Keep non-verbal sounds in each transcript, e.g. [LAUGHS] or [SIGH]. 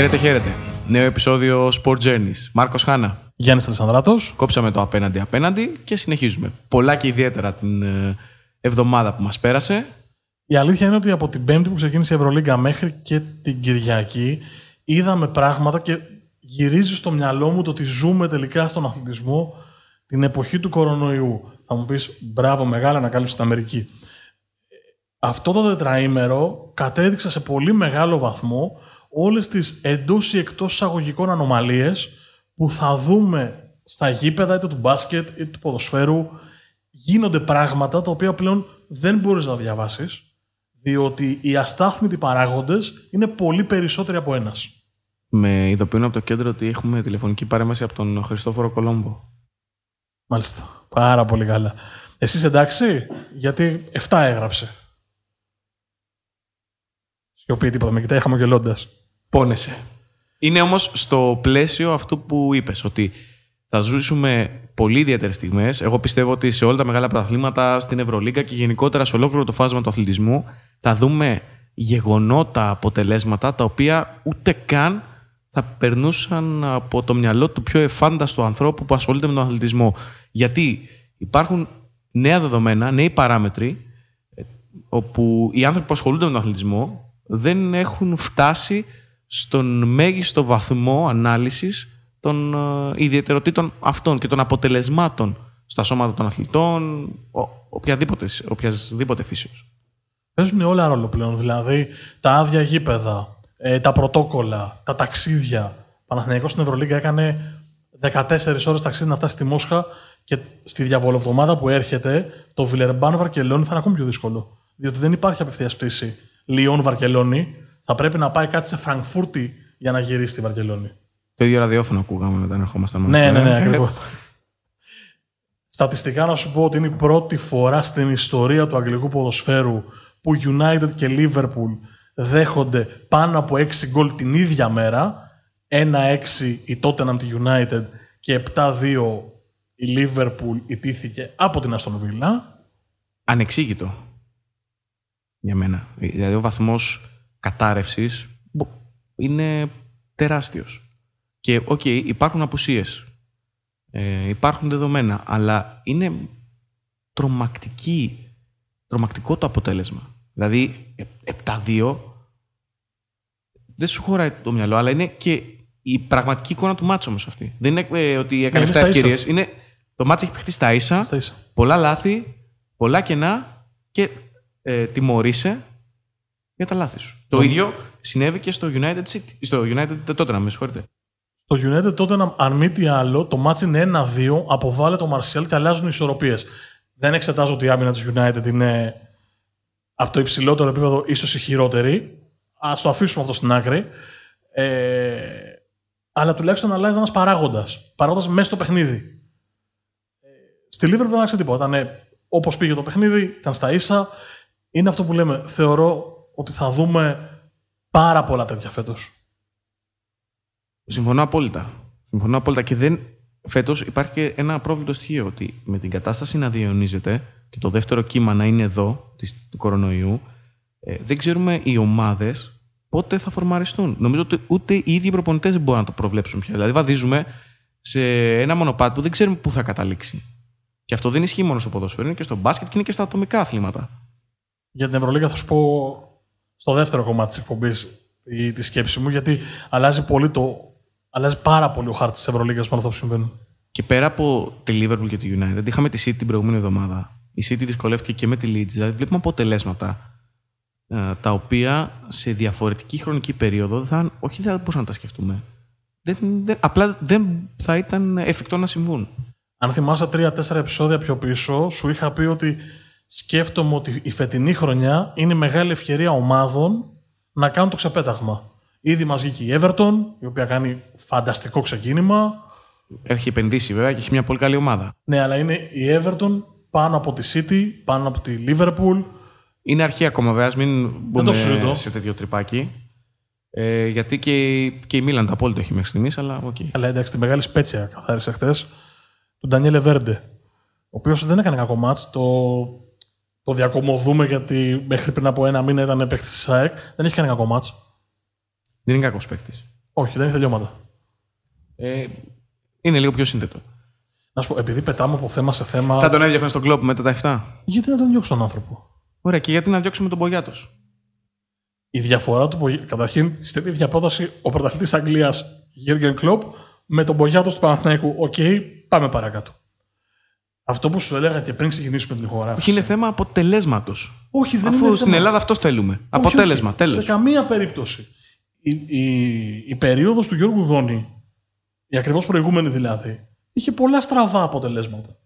Χαίρετε, χαίρετε. Νέο επεισόδιο Sport Journeys. Μάρκος Χάνα. Γιάννης Αλεσανδράτο. Κόψαμε το απέναντι-απέναντι και συνεχίζουμε. Πολλά και ιδιαίτερα την ε, εβδομάδα που μας πέρασε. Η αλήθεια είναι ότι από την Πέμπτη που ξεκίνησε η Ευρωλίγκα μέχρι και την Κυριακή είδαμε πράγματα και γυρίζει στο μυαλό μου το ότι ζούμε τελικά στον αθλητισμό την εποχή του κορονοϊού. Θα μου πεις μπράβο, μεγάλη ανακάλυψη στην Αμερική. Αυτό το τετραήμερο κατέδειξε σε πολύ μεγάλο βαθμό όλες τις εντός ή εκτός εισαγωγικών ανομαλίες που θα δούμε στα γήπεδα είτε του μπάσκετ είτε του ποδοσφαίρου γίνονται πράγματα τα οποία πλέον δεν μπορείς να διαβάσεις διότι οι αστάθμητοι παράγοντες είναι πολύ περισσότεροι από ένας. Με ειδοποιούν από το κέντρο ότι έχουμε τηλεφωνική παρέμβαση από τον Χριστόφορο Κολόμβο. Μάλιστα. Πάρα πολύ καλά. Εσείς εντάξει, γιατί 7 έγραψε. Σιωπή τίποτα, με κοιτάει χαμογελώντας. Πόνεσαι. Είναι όμως στο πλαίσιο αυτού που είπες, ότι θα ζήσουμε πολύ ιδιαίτερες στιγμές. Εγώ πιστεύω ότι σε όλα τα μεγάλα πρωταθλήματα, στην Ευρωλίγκα και γενικότερα σε ολόκληρο το φάσμα του αθλητισμού, θα δούμε γεγονότα, αποτελέσματα τα οποία ούτε καν θα περνούσαν από το μυαλό του πιο εφάνταστου ανθρώπου που ασχολείται με τον αθλητισμό. Γιατί υπάρχουν νέα δεδομένα, νέοι παράμετροι, ε, όπου οι άνθρωποι που ασχολούνται με τον αθλητισμό δεν έχουν φτάσει στον μέγιστο βαθμό ανάλυσης των ε, ιδιαιτεροτήτων αυτών και των αποτελεσμάτων στα σώματα των αθλητών, οποιαδήποτε, οποιασδήποτε φύσεως. Παίζουν όλα ρόλο πλέον, δηλαδή τα άδεια γήπεδα, ε, τα πρωτόκολλα, τα ταξίδια. Παναθηναϊκός στην Ευρωλίγκα έκανε 14 ώρες ταξίδι να φτάσει στη Μόσχα και στη διαβολοβδομάδα που έρχεται το Βιλερμπάν Βαρκελόνη θα είναι ακόμη πιο δύσκολο. Διότι δεν υπάρχει απευθείας πτήση Λιόν Βαρκελόνη. Θα πρέπει να πάει κάτι σε Φραγκφούρτη για να γυρίσει στη Βαρκελόνη. Το ίδιο ραδιόφωνο ακούγαμε όταν ερχόμασταν μαζί. Ναι, ναι, ναι, ακριβώς. [LAUGHS] Στατιστικά να σου πω ότι είναι η πρώτη φορά στην ιστορία του αγγλικού ποδοσφαίρου που United και Liverpool δέχονται πάνω από 6 γκολ την ίδια μέρα. 1-6 η Tottenham τη United και 7-2 η Liverpool ηττήθηκε από την Aston Villa. Ανεξήγητο για μένα. Δηλαδή ο βαθμός κατάρρευσης είναι τεράστιος. Και okay, υπάρχουν απουσίες. Ε, υπάρχουν δεδομένα, αλλά είναι τρομακτική, τρομακτικό το αποτέλεσμα. Δηλαδή, 7-2 δεν σου χωράει το μυαλό, αλλά είναι και η πραγματική εικόνα του μάτσου όμως αυτή. Δεν είναι ε, ότι έκανε 7 ευκαιρίες. Είναι... Το μάτσο έχει παιχτεί στα ίσα, στα ίσα. Πολλά λάθη, πολλά κενά και ε, τιμωρείσαι για τα λάθη σου. Το ίδιο συνέβη και στο United City. Στο United τότε, να με συγχωρείτε. Στο United τότε, αν μη τι άλλο, το μάτσο είναι 1-2, αποβάλλεται το Μαρσιάλ και αλλάζουν οι ισορροπίες. Δεν εξετάζω ότι η άμυνα της United είναι από το υψηλότερο επίπεδο, ίσως η χειρότερη. Α το αφήσουμε αυτό στην άκρη. Ε, αλλά τουλάχιστον αλλάζει ένας παράγοντας. Παράγοντας μέσα στο παιχνίδι. Ε, στη Λίβερ δεν άλλαξε τίποτα. Ήταν όπως πήγε το παιχνίδι, ήταν στα ίσα. Είναι αυτό που λέμε. Θεωρώ ότι θα δούμε πάρα πολλά τέτοια φέτος. Συμφωνώ απόλυτα. Συμφωνώ απόλυτα. Και δεν. Φέτος υπάρχει και ένα πρόβλημα στοιχείο ότι με την κατάσταση να διαιωνίζεται και το δεύτερο κύμα να είναι εδώ, του κορονοϊού, ε, δεν ξέρουμε οι ομάδες πότε θα φορμαριστούν. Νομίζω ότι ούτε οι ίδιοι προπονητές δεν μπορούν να το προβλέψουν πια. Δηλαδή, βαδίζουμε σε ένα μονοπάτι που δεν ξέρουμε πού θα καταλήξει. Και αυτό δεν ισχύει μόνο στο ποδόσφαιρο, είναι και στο μπάσκετ και είναι και στα ατομικά αθλήματα. Για την Ευρωλίγα θα σου πω στο δεύτερο κομμάτι της εκπομπής τη σκέψη μου, γιατί αλλάζει, πολύ το, αλλάζει πάρα πολύ ο χάρτης της Ευρωλίγα με όλα αυτά που συμβαίνουν. Και πέρα από τη Liverpool και τη United, είχαμε τη City την προηγούμενη εβδομάδα. Η City δυσκολεύτηκε και με τη Leeds. Δηλαδή, βλέπουμε αποτελέσματα ε, τα οποία σε διαφορετική χρονική περίοδο θα, όχι δεν μπορούσαμε να τα σκεφτούμε. Δεν, δεν, απλά δεν θα ήταν εφικτό να συμβούν. Αν θυμάσαι τρία-τέσσερα επεισόδια πιο πίσω, σου είχα πει ότι σκέφτομαι ότι η φετινή χρονιά είναι μεγάλη ευκαιρία ομάδων να κάνουν το ξεπέταγμα. Ήδη μας βγήκε η Everton, η οποία κάνει φανταστικό ξεκίνημα. Έχει επενδύσει βέβαια και έχει μια πολύ καλή ομάδα. Ναι, αλλά είναι η Everton πάνω από τη City, πάνω από τη Liverpool. Είναι αρχή ακόμα βέβαια, μην μπούμε σε τέτοιο τρυπάκι. Ε, γιατί και, και η Μίλαν το απόλυτο έχει μέχρι στιγμής, αλλά okay. Αλλά εντάξει, τη μεγάλη Σπέτσια καθάρισε χθες. Του Ντανιέλε Βέρντε. Ο οποίος δεν έκανε κακό μάτς, το, το διακομωδούμε γιατί μέχρι πριν από ένα μήνα ήταν παίκτης της ΣΑΕΚ. Δεν έχει κάνει κακό μάτς. Δεν είναι κακός παίκτης. Όχι, δεν έχει τελειώματα. Ε, είναι λίγο πιο σύνθετο. Να σου πω, επειδή πετάμε από θέμα σε θέμα. Θα τον έδιωχνες στον κλόπ μετά τα 7. Γιατί να τον διώξει τον άνθρωπο; Ωραία, και γιατί να διώξουμε τον Πογιάτος; Η διαφορά του Πογι- Καταρχήν, στην ίδια πρόταση, ο πρωταθλητής Αγγλίας Γιούργκεν Κλοπ με τον Πογιάτος του Παναθηναϊκού. Οκ, πάμε παρακάτω. Αυτό που σου έλεγα και πριν ξεκινήσουμε την ηχογράφηση. Όχι, είναι θέμα αποτελέσματος. Όχι, δεν Αφού είναι στην θέμα. Ελλάδα αυτό θέλουμε. Όχι, Αποτέλεσμα, όχι. τέλος. Σε καμία περίπτωση. Η, η, η περίοδος του Γιώργου Δόνη, η ακριβώς προηγούμενη δηλαδή, είχε πολλά στραβά αποτελέσματα.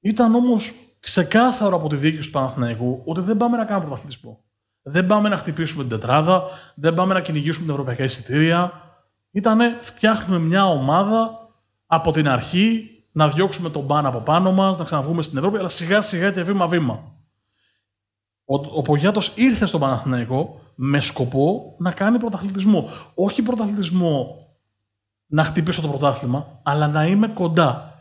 Ήταν όμως ξεκάθαρο από τη διοίκηση του Παναθηναϊκού ότι δεν πάμε να κάνουμε πρωταθλητισμό. Δεν πάμε να χτυπήσουμε την τετράδα, δεν πάμε να κυνηγήσουμε τα ευρωπαϊκά εισιτήρια. Ήτανε φτιάχνουμε μια ομάδα από την αρχή να διώξουμε τον παν από πάνω μας, να ξαναβγούμε στην Ευρώπη, αλλά σιγά σιγά και βήμα-βήμα. Ο, ο Πογιάτος ήρθε στον Παναθηναϊκό με σκοπό να κάνει πρωταθλητισμό. Όχι πρωταθλητισμό να χτυπήσω το πρωτάθλημα, αλλά να είμαι κοντά.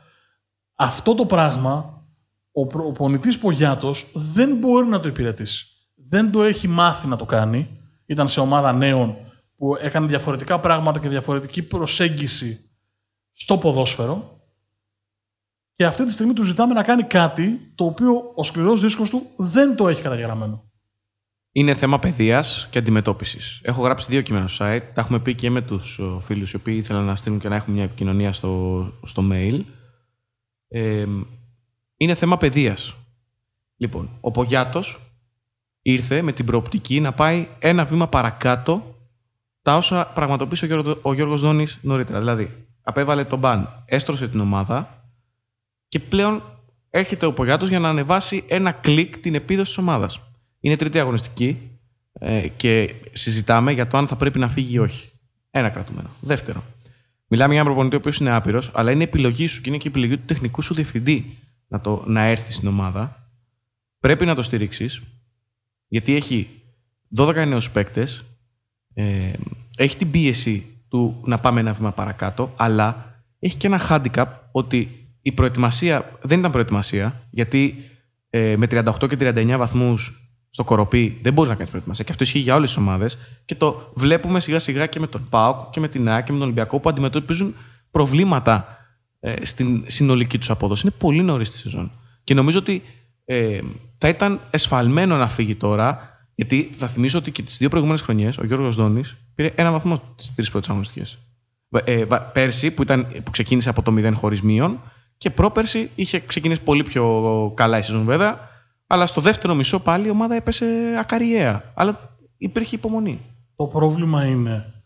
Αυτό το πράγμα ο, προ- ο πονητής Πογιάτος δεν μπορεί να το υπηρετήσει. Δεν το έχει μάθει να το κάνει. Ήταν σε ομάδα νέων που έκανε διαφορετικά πράγματα και διαφορετική προσέγγιση στο ποδόσφαιρο. Και αυτή τη στιγμή του ζητάμε να κάνει κάτι το οποίο ο σκληρός δίσκος του δεν το έχει καταγεγραμμένο. Είναι θέμα παιδείας και αντιμετώπισης. Έχω γράψει δύο κείμενα στο site. Τα έχουμε πει και με τους φίλους οι οποίοι ήθελαν να στείλουν και να έχουμε μια επικοινωνία στο, στο mail. Ε, είναι θέμα παιδείας. Λοιπόν, ο Πογιάτος ήρθε με την προοπτική να πάει ένα βήμα παρακάτω τα όσα πραγματοποίησε ο, Γιώργος, ο Γιώργος Δόνης νωρίτερα. Δηλαδή, απέβαλε τον μπαν, έστρωσε την ομάδα και πλέον έρχεται ο Πογιάτος για να ανεβάσει ένα κλικ την επίδοση της ομάδας. Είναι τρίτη αγωνιστική ε, και συζητάμε για το αν θα πρέπει να φύγει ή όχι. Ένα κρατούμενο. Δεύτερο. Μιλάμε για έναν προπονητή ο οποίος είναι άπειρος, αλλά είναι επιλογή σου και είναι και επιλογή του τεχνικού σου διευθυντή να, το, να έρθει στην ομάδα. Πρέπει να το στηρίξεις, γιατί έχει 12 νέους παίκτες, ε, έχει την πίεση του να πάμε ένα βήμα παρακάτω, αλλά έχει και ένα handicap ότι η προετοιμασία δεν ήταν προετοιμασία, γιατί ε, με 38 και 39 βαθμούς στο κοροπή δεν μπορείς να κάνεις προετοιμασία. Και αυτό ισχύει για όλες τις ομάδες. Και το βλέπουμε σιγά σιγά και με τον ΠΑΟΚ και με την ΑΕΚ και με τον Ολυμπιακό που αντιμετωπίζουν προβλήματα ε, στην συνολική τους απόδοση. Είναι πολύ νωρίς τη σεζόν. Και νομίζω ότι ε, θα ήταν εσφαλμένο να φύγει τώρα, γιατί θα θυμίσω ότι και τις δύο προηγούμενες χρονιές ο Γιώργος Δόνης πήρε ένα βαθμό στις τρεις πρώτες αγωνιστικές. Ε, βα- πέρσι που, ήταν, που ξεκίνησε από το 0 χωρίς μείον και πρόπερσι είχε ξεκινήσει πολύ πιο καλά η σεζόν βέβαια, αλλά στο δεύτερο μισό πάλι η ομάδα έπεσε ακαριέα. Αλλά υπήρχε υπομονή. Το πρόβλημα είναι.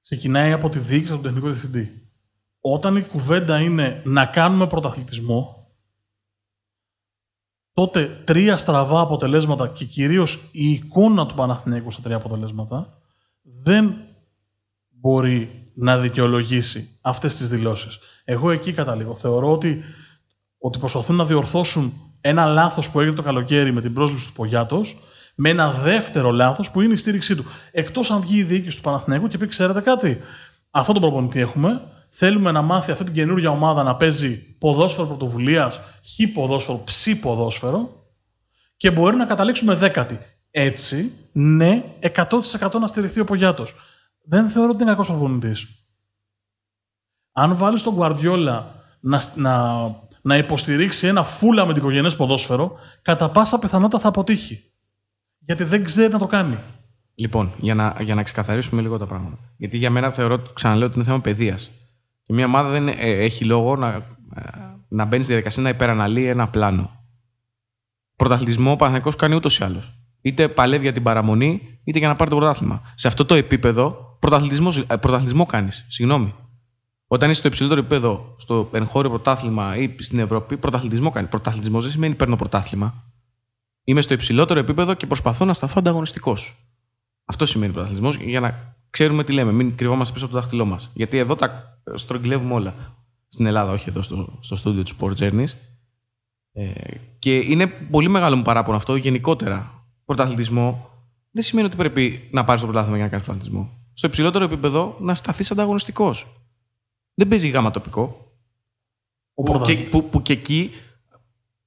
Ξεκινάει από τη διοίκηση, από τον τεχνικό διευθυντή. Όταν η κουβέντα είναι να κάνουμε πρωταθλητισμό, τότε τρία στραβά αποτελέσματα και κυρίως η εικόνα του Παναθηναίκου στα τρία αποτελέσματα δεν μπορεί να δικαιολογήσει αυτές τις δηλώσεις. Εγώ εκεί καταλήγω. Θεωρώ ότι, ότι προσπαθούν να διορθώσουν ένα λάθος που έγινε το καλοκαίρι με την πρόσληψη του Πογιάτος με ένα δεύτερο λάθος που είναι η στήριξή του. Εκτός αν βγει η διοίκηση του Παναθηναίκου και πει ξέρετε κάτι, αυτόν τον προπονητή έχουμε, θέλουμε να μάθει αυτή την καινούργια ομάδα να παίζει ποδόσφαιρο πρωτοβουλίας, χ ποδόσφαιρο, ψ ποδόσφαιρο και μπορεί να καταλήξουμε δέκατη. Έτσι, ναι, 100% να στηριχθεί ο Πογιάτος. Δεν θεωρώ ότι είναι κακός προπονητής. Αν βάλεις τον Guardiola να, να, να υποστηρίξει ένα φούλα με την οικογενές ποδόσφαιρο, κατά πάσα πιθανότητα θα αποτύχει. Γιατί δεν ξέρει να το κάνει. Λοιπόν, για να, για να ξεκαθαρίσουμε λίγο τα πράγματα. Γιατί για μένα θεωρώ, ξαναλέω, ότι είναι θέμα παιδείας. Και μια ομάδα δεν ε, έχει λόγο να, ε, να μπαίνει στη διαδικασία να υπεραναλύει ένα πλάνο. Πρωταθλητισμό ο Παναθηναϊκός κάνει ούτως ή άλλως. Είτε παλεύει για την παραμονή, είτε για να πάρει το πρωτάθλημα. Σε αυτό το επίπεδο, πρωταθλητισμός, ε, πρωταθλητισμό κάνεις. Συγγνώμη. Όταν είσαι στο υψηλότερο επίπεδο, στο εγχώριο πρωτάθλημα ή στην Ευρώπη, πρωταθλητισμό κάνεις. Πρωταθλητισμός δεν σημαίνει παίρνω πρωτάθλημα. Είμαι στο υψηλότερο επίπεδο και προσπαθώ να σταθώ ανταγωνιστικός. Αυτό σημαίνει πρωταθλητισμός για να ξέρουμε τι λέμε. Μην κρυβόμαστε πίσω από το δάχτυλό μας. Γιατί εδώ τα στρογγυλεύουμε όλα. Στην Ελλάδα, όχι εδώ στο, στο στούντιο του Sport Journeys. Ε, και είναι πολύ μεγάλο μου παράπονο αυτό γενικότερα. Πρωταθλητισμό δεν σημαίνει ότι πρέπει να πάρεις το πρωτάθλημα για να κάνεις πρωταθλητισμό. Στο υψηλότερο επίπεδο να σταθεί ανταγωνιστικός. Δεν παίζει γάμα τοπικό. Ο Που και, πρωταθλητής. που, που και εκεί,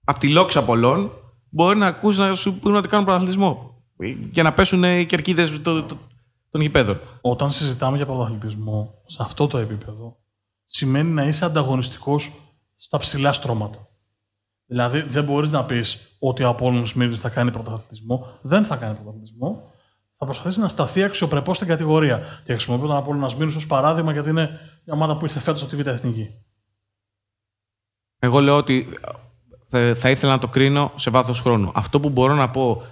από τη λόξα πολλών, μπορεί να ακούσει να σου πούνε ότι κάνουν πρωταθλητισμό. Για να πέσουν οι κερκίδες το, το, των γηπέδων. Όταν συζητάμε για πρωταθλητισμό σε αυτό το επίπεδο, σημαίνει να είσαι ανταγωνιστικός στα ψηλά στρώματα. Δηλαδή, δεν μπορείς να πεις ότι ο Απόλλων Σμύρνης θα κάνει πρωταθλητισμό. Δεν θα κάνει πρωταθλητισμό. Θα προσπαθήσει να σταθεί αξιοπρεπώς στην κατηγορία. Και χρησιμοποιώ τον Απόλλων Σμύρνη ως παράδειγμα, γιατί είναι μια ομάδα που ήρθε φέτος από τη Β' Εθνική. Εγώ λέω ότι θα ήθελα να το κρίνω σε βάθος χρόνου. Αυτό που μπορώ να πω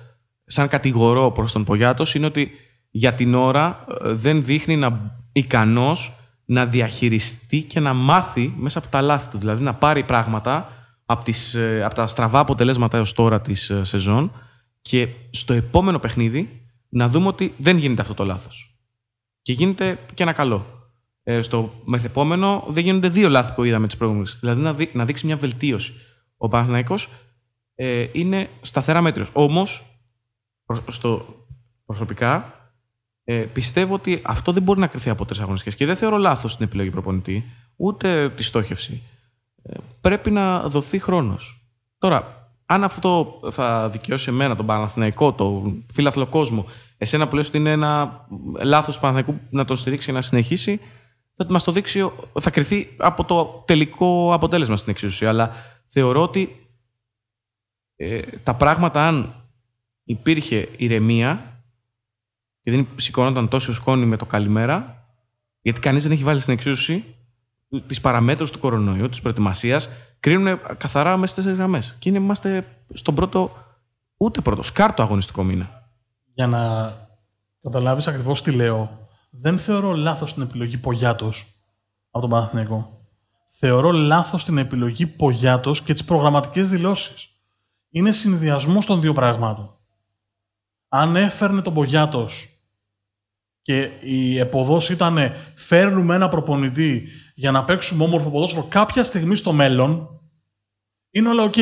σαν κατηγορώ προς τον Πογιάτος είναι ότι για την ώρα ε, δεν δείχνει να ικανός να διαχειριστεί και να μάθει μέσα από τα λάθη του. Δηλαδή να πάρει πράγματα από, τις, ε, από τα στραβά αποτελέσματα έως τώρα της ε, σεζόν και στο επόμενο παιχνίδι να δούμε ότι δεν γίνεται αυτό το λάθος. Και γίνεται και ένα καλό. Ε, στο μεθεπόμενο δεν γίνονται δύο λάθη που είδαμε τις προηγούμενες. Δηλαδή να, δει, να δείξει μια βελτίωση. Ο Παναθηναϊκός ε, είναι σταθερά μέτριος. Όμως, στο, προσωπικά, ε, πιστεύω ότι αυτό δεν μπορεί να κρυθεί από τρεις αγωνιστικές. Και δεν θεωρώ λάθος την επιλογή προπονητή, ούτε τη στόχευση. Ε, πρέπει να δοθεί χρόνος. Τώρα, αν αυτό θα δικαιώσει εμένα, τον Παναθηναϊκό, τον φίλαθλο κόσμο, εσένα που λες ότι είναι ένα λάθος του Παναθηναϊκού να τον στηρίξει και να συνεχίσει, θα μας το δείξει, θα κρυθεί από το τελικό αποτέλεσμα στην εξουσία. Αλλά θεωρώ ότι ε, τα πράγματα, αν υπήρχε ηρεμία και δεν σηκώνονταν τόσο σκόνη με το καλημέρα, γιατί κανείς δεν έχει βάλει στην εξίσωση τις παραμέτρους του κορονοϊού, της προετοιμασίας, κρίνουν καθαρά μέσα στις τέσσερις γραμμές. Και είναι, είμαστε στον πρώτο, ούτε πρώτο, σκάρτο αγωνιστικό μήνα. Για να καταλάβεις ακριβώς τι λέω, δεν θεωρώ λάθος την επιλογή Πογιάτος από τον Παναθηναϊκό. Θεωρώ λάθος την επιλογή Πογιάτος και τις προγραμματικές δηλώσεις. Είναι συνδυασμός των δύο πραγμάτων. Αν έφερνε τον Πογιάτος και η εποδόση ήταν φέρνουμε ένα προπονητή για να παίξουμε όμορφο ποδόσφαιρο κάποια στιγμή στο μέλλον, είναι όλα οκ.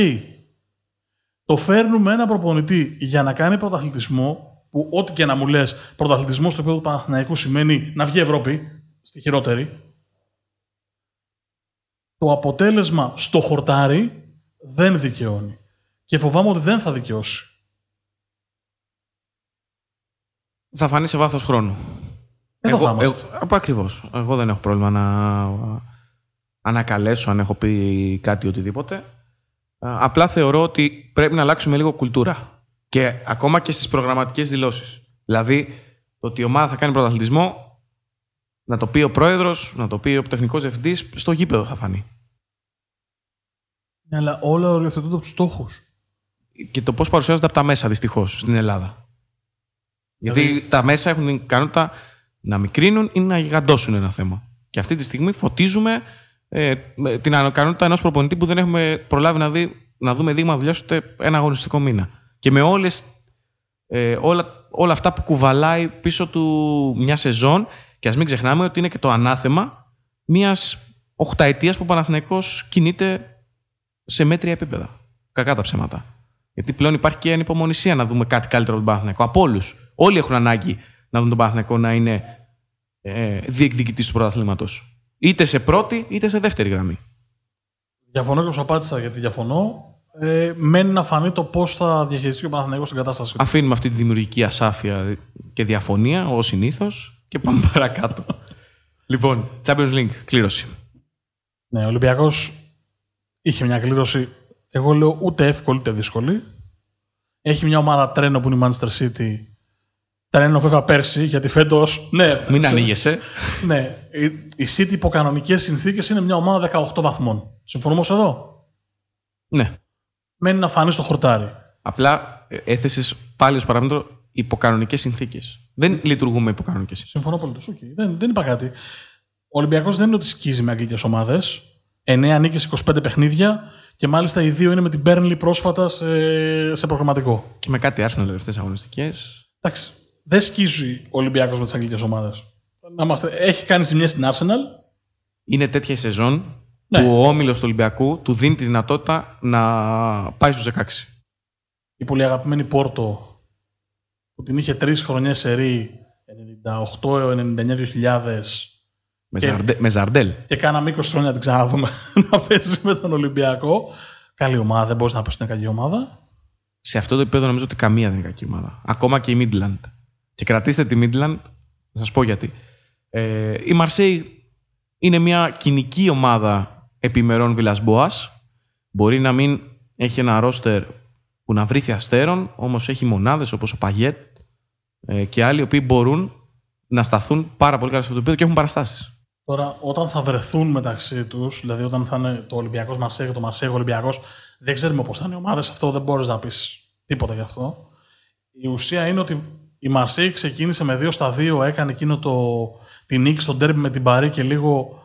Το φέρνουμε ένα προπονητή για να κάνει πρωταθλητισμό, που ό,τι και να μου λες, πρωταθλητισμό στο επίπεδο του Παναθηναϊκού σημαίνει να βγει Ευρώπη, στη χειρότερη. Το αποτέλεσμα στο χορτάρι δεν δικαιώνει. Και φοβάμαι ότι δεν θα δικαιώσει. θα φανεί σε βάθος χρόνου. Εδώ εγώ, εγώ, Ακριβώς. Εγώ δεν έχω πρόβλημα να ανακαλέσω αν έχω πει κάτι οτιδήποτε. Απλά θεωρώ ότι πρέπει να αλλάξουμε λίγο κουλτούρα. Και ακόμα και στις προγραμματικές δηλώσεις. Δηλαδή, το ότι η ομάδα θα κάνει πρωταθλητισμό, να το πει ο πρόεδρος, να το πει ο τεχνικός διευθυντής, στο γήπεδο θα φανεί. Ναι, αλλά όλα οριοθετούνται από τους στόχους. Και το πώς παρουσιάζονται από τα μέσα, δυστυχώς, στην Ελλάδα. Γιατί δηλαδή... τα μέσα έχουν την ικανότητα να μικρύνουν ή να γιγαντώσουν ένα θέμα. Και αυτή τη στιγμή φωτίζουμε ε, την ικανότητα ενός προπονητή που δεν έχουμε προλάβει να, δει, να δούμε δείγμα δουλειά ούτε ένα αγωνιστικό μήνα. Και με όλες, ε, όλα, όλα αυτά που κουβαλάει πίσω του μια σεζόν, και ας μην ξεχνάμε ότι είναι και το ανάθεμα μιας οχταετίας που ο Παναθηναϊκός κινείται σε μέτρια επίπεδα. Κακά τα ψέματα. Γιατί πλέον υπάρχει και ανυπομονησία να δούμε κάτι καλύτερο από τον Παναθηναϊκό. Από όλους. Όλοι έχουν ανάγκη να δουν τον Παναθηναϊκό να είναι ε, διεκδικητής του πρωταθλήματος. Είτε σε πρώτη είτε σε δεύτερη γραμμή. Διαφωνώ και σου απάντησα γιατί διαφωνώ. Ε, μένει να φανεί το πώς θα διαχειριστεί ο Παναθηναϊκός στην κατάσταση. Αφήνουμε αυτή τη δημιουργική ασάφεια και διαφωνία, ω συνήθως, και πάμε [LAUGHS] παρακάτω. λοιπόν, Champions League, κλήρωση. Ναι, ο Ολυμπιακός είχε μια κλήρωση εγώ λέω ούτε εύκολη ούτε δύσκολη. Έχει μια ομάδα τρένο που είναι η Manchester City. Τρένο βέβαια πέρσι, γιατί φέτος. Ναι, Μην σε, ανοίγεσαι. [LAUGHS] Ναι. Η City υπό κανονικέ συνθήκες είναι μια ομάδα 18 βαθμών. Συμφωνούμε εδώ. Ναι. Μένει να φανεί στο χορτάρι. Απλά ε, έθεσες πάλι ως παράμετρο υποκανονικές συνθήκες. Δεν λειτουργούμε υποκανονικές συνθήκε. Συμφωνώ πολύ. Okay. Δεν, δεν είπα κάτι. Ο Ολυμπιακός δεν είναι ότι σκίζει με αγγλικές ομάδες. 9 νίκες, 25 παιχνίδια. Και μάλιστα οι δύο είναι με την Burnley πρόσφατα σε, σε προγραμματικό. Και με κάτι Arsenal τελευταίες αγωνιστικές. Εντάξει. Δεν σκίζει ο Ολυμπιακός με τις αγγλικές ομάδες. Έχει κάνει ζημιές στην Arsenal. Είναι τέτοια η σεζόν ναι. που ο όμιλος του Ολυμπιακού του δίνει τη δυνατότητα να πάει στους 16. Η πολύ αγαπημένη Πόρτο που την είχε τρεις χρονιές σε ρί 98-99-2000 με, και, ζαρντε, με Ζαρντέλ. Και κάναμε 20 χρόνια την ξαναδούμε [LAUGHS] να παίζει με τον Ολυμπιακό. Καλή ομάδα, δεν μπορείς να πει ότι είναι κακή ομάδα. Σε αυτό το επίπεδο νομίζω ότι καμία δεν είναι κακή ομάδα. Ακόμα και η Midland. Και κρατήστε τη Midland, Θα σας πω γιατί. Ε, η Μαρσέη είναι μια κοινική ομάδα επιμερών Βιλασμπόα. Μπορεί να μην έχει ένα ρόστερ που να βρήθει αστέρων, όμως έχει μονάδες όπως ο Παγιέτ ε, και άλλοι οι οποίοι μπορούν να σταθούν πάρα πολύ καλά σε αυτό το επίπεδο και έχουν παραστάσεις. Τώρα, όταν θα βρεθούν μεταξύ τους, δηλαδή όταν θα είναι το Ολυμπιακός Μαρσέγ και το Μαρσέγ Ολυμπιακός, δεν ξέρουμε πώς θα είναι οι ομάδες. Αυτό δεν μπορείς να πεις τίποτα γι' αυτό. Η ουσία είναι ότι η Μαρσέγ ξεκίνησε με 2 στα 2, έκανε εκείνο το, την νίκη στον τέρμι με την Παρή και λίγο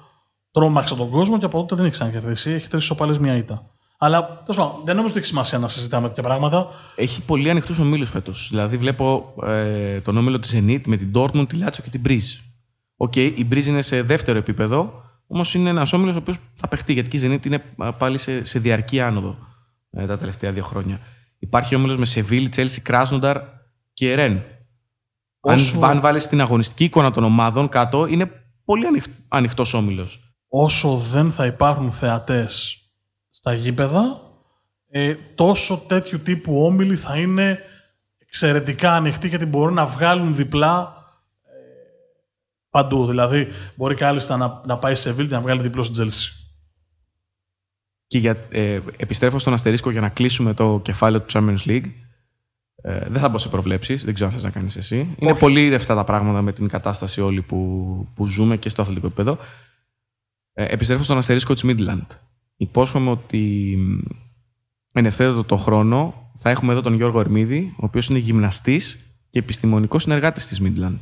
τρόμαξε τον κόσμο και από τότε δεν έχει ξανακερδίσει. Έχει τρεις ισοπαλές μια ήττα. Αλλά τέλος πάντων, δεν νομίζω ότι έχει σημασία να συζητάμε τέτοια πράγματα. Έχει πολύ ανοιχτούς ομίλους φέτος. Δηλαδή, βλέπω ε, τον όμιλο της Zenit με την Dortmund, τη Λάτσιο και την Μπριζ. OK, okay, η Μπριζ είναι σε δεύτερο επίπεδο, όμως είναι ένας όμιλος ο οποίος θα παιχτεί γιατί η Zenit είναι πάλι σε, σε διαρκή άνοδο ε, τα τελευταία δύο χρόνια. Υπάρχει όμιλος με Σεβίλη, Τσέλσι, Κράσνονταρ και Ρεν. Όσο... Αν, αν βάλεις την αγωνιστική εικόνα των ομάδων κάτω, είναι πολύ ανοιχτός όμιλος. Όσο δεν θα υπάρχουν θεατές στα γήπεδα, ε, τόσο τέτοιου τύπου όμιλοι θα είναι εξαιρετικά ανοιχτοί γιατί μπορούν να βγάλουν διπλά ε, παντού. Δηλαδή, μπορεί κάλλιστα να, να πάει σε Βίλ και να βγάλει διπλό στην Τζέλση. Και για, ε, επιστρέφω στον αστερίσκο για να κλείσουμε το κεφάλαιο του Champions League. Ε, δεν θα μπω σε προβλέψεις, δεν ξέρω αν θες να κάνεις εσύ. Είναι πολύ ρευστά τα πράγματα με την κατάσταση όλη που, που ζούμε και στο αθλητικό επίπεδο. Ε, επιστρέφω στον αστερίσκο της Midland υπόσχομαι ότι εν ευθέτω το χρόνο θα έχουμε εδώ τον Γιώργο Ερμίδη, ο οποίος είναι γυμναστής και επιστημονικός συνεργάτης της Midland.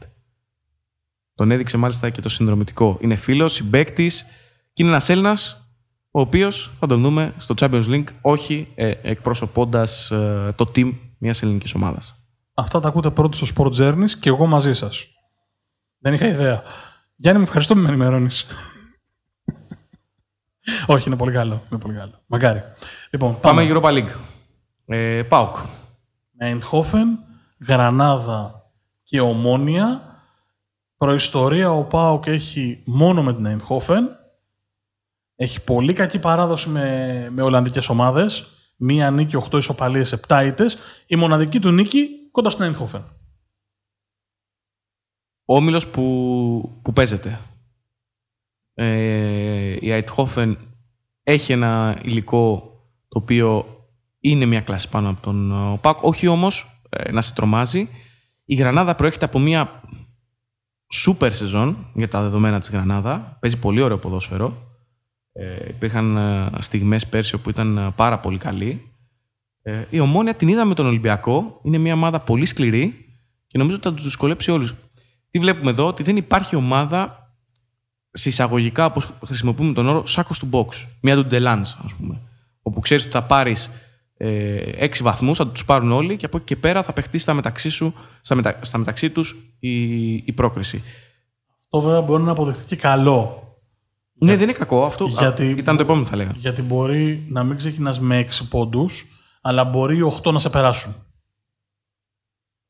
Τον έδειξε μάλιστα και το συνδρομητικό. Είναι φίλος, συμπέκτης και είναι ένας Έλληνας ο οποίος θα τον δούμε στο Champions League, όχι ε, εκπροσωπώντας ε, το team μιας ελληνικής ομάδας. Αυτά τα ακούτε πρώτα στο Sport Journeys και εγώ μαζί σας. Δεν είχα ιδέα. Γιάννη, με ευχαριστώ που με ενημερώνεις. [LAUGHS] Όχι, είναι πολύ καλό. Είναι πολύ καλό. Μακάρι. Λοιπόν, πάμε. πάμε Europa League. Ε, Πάουκ. Εντχόφεν, Γρανάδα και Ομόνια. Προϊστορία ο Πάουκ έχει μόνο με την Εντχόφεν. Έχει πολύ κακή παράδοση με, με Ολλανδικές ομάδες. Μία νίκη, 8 ισοπαλίες, 7 ήττες. Η μοναδική του νίκη κοντά στην Εντχόφεν. Ο όμιλος που, που παίζεται. Ε, η Αιτχόφεν έχει ένα υλικό το οποίο είναι μια κλάση πάνω από τον ε, ΠΑΚ, όχι όμως ε, να σε τρομάζει. Η Γρανάδα προέρχεται από μια σούπερ σεζόν για τα δεδομένα της Γρανάδα. Παίζει πολύ ωραίο ποδόσφαιρο. Ε, υπήρχαν στιγμές πέρσι που ήταν πάρα πολύ καλή. Ε, η Ομόνια την είδαμε τον Ολυμπιακό. Είναι μια ομάδα πολύ σκληρή και νομίζω ότι θα τους δυσκολέψει όλους. Τι βλέπουμε εδώ, ότι δεν υπάρχει ομάδα συσσαγωγικά, όπως χρησιμοποιούμε τον όρο, σάκος του box. Μια του Ντελάντ, ας πούμε. Όπου ξέρεις ότι θα πάρεις ε, έξι βαθμούς, θα τους πάρουν όλοι και από εκεί και πέρα θα παιχτεί στα μεταξύ, σου, στα, μετα, στα μεταξύ τους η, η πρόκριση. Αυτό βέβαια μπορεί να αποδεχτεί και καλό. Ναι, δεν είναι κακό. Αυτό γιατί, ήταν το επόμενο θα λέγαμε. Γιατί μπορεί να μην ξεκινάς με έξι πόντους, αλλά μπορεί οι 8 να σε περάσουν.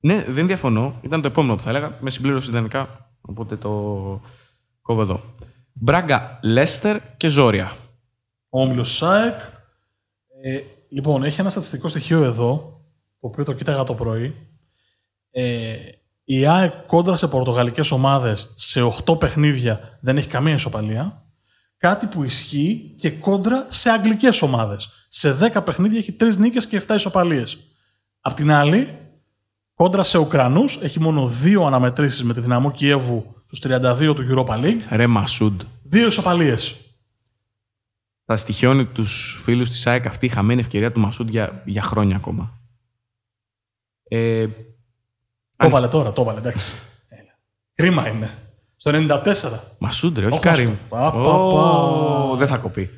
Ναι, δεν διαφωνώ. Ήταν το επόμενο που θα έλεγα. Με συμπλήρωση ιδανικά. Οπότε το, Κόβω εδώ. Μπράγκα, Λέστερ και Ζόρια. Όμιλο ΣΑΕΚ. Ε, λοιπόν, έχει ένα στατιστικό στοιχείο εδώ, το οποίο το κοίταγα το πρωί. Ε, η ΑΕΚ κόντρα σε πορτογαλικές ομάδες σε 8 παιχνίδια δεν έχει καμία ισοπαλία. Κάτι που ισχύει και κόντρα σε αγγλικές ομάδες. Σε 10 παιχνίδια έχει 3 νίκες και 7 ισοπαλίες. Απ' την άλλη, κόντρα σε Ουκρανούς έχει μόνο 2 αναμετρήσεις με τη δυναμό Κιέβου στους 32 του Europa League. Ρε Μασούντ. Δύο ισοπαλίες. Θα στοιχιώνει τους φίλους της ΑΕΚ αυτή η χαμένη ευκαιρία του Μασούντ για, για χρόνια ακόμα. Ε, το έβαλε τώρα, το έβαλε, εντάξει. Έλα. Κρίμα είναι. Στο 94. Μασούντ, ρε, όχι Κάριμ. Δεν θα κοπεί.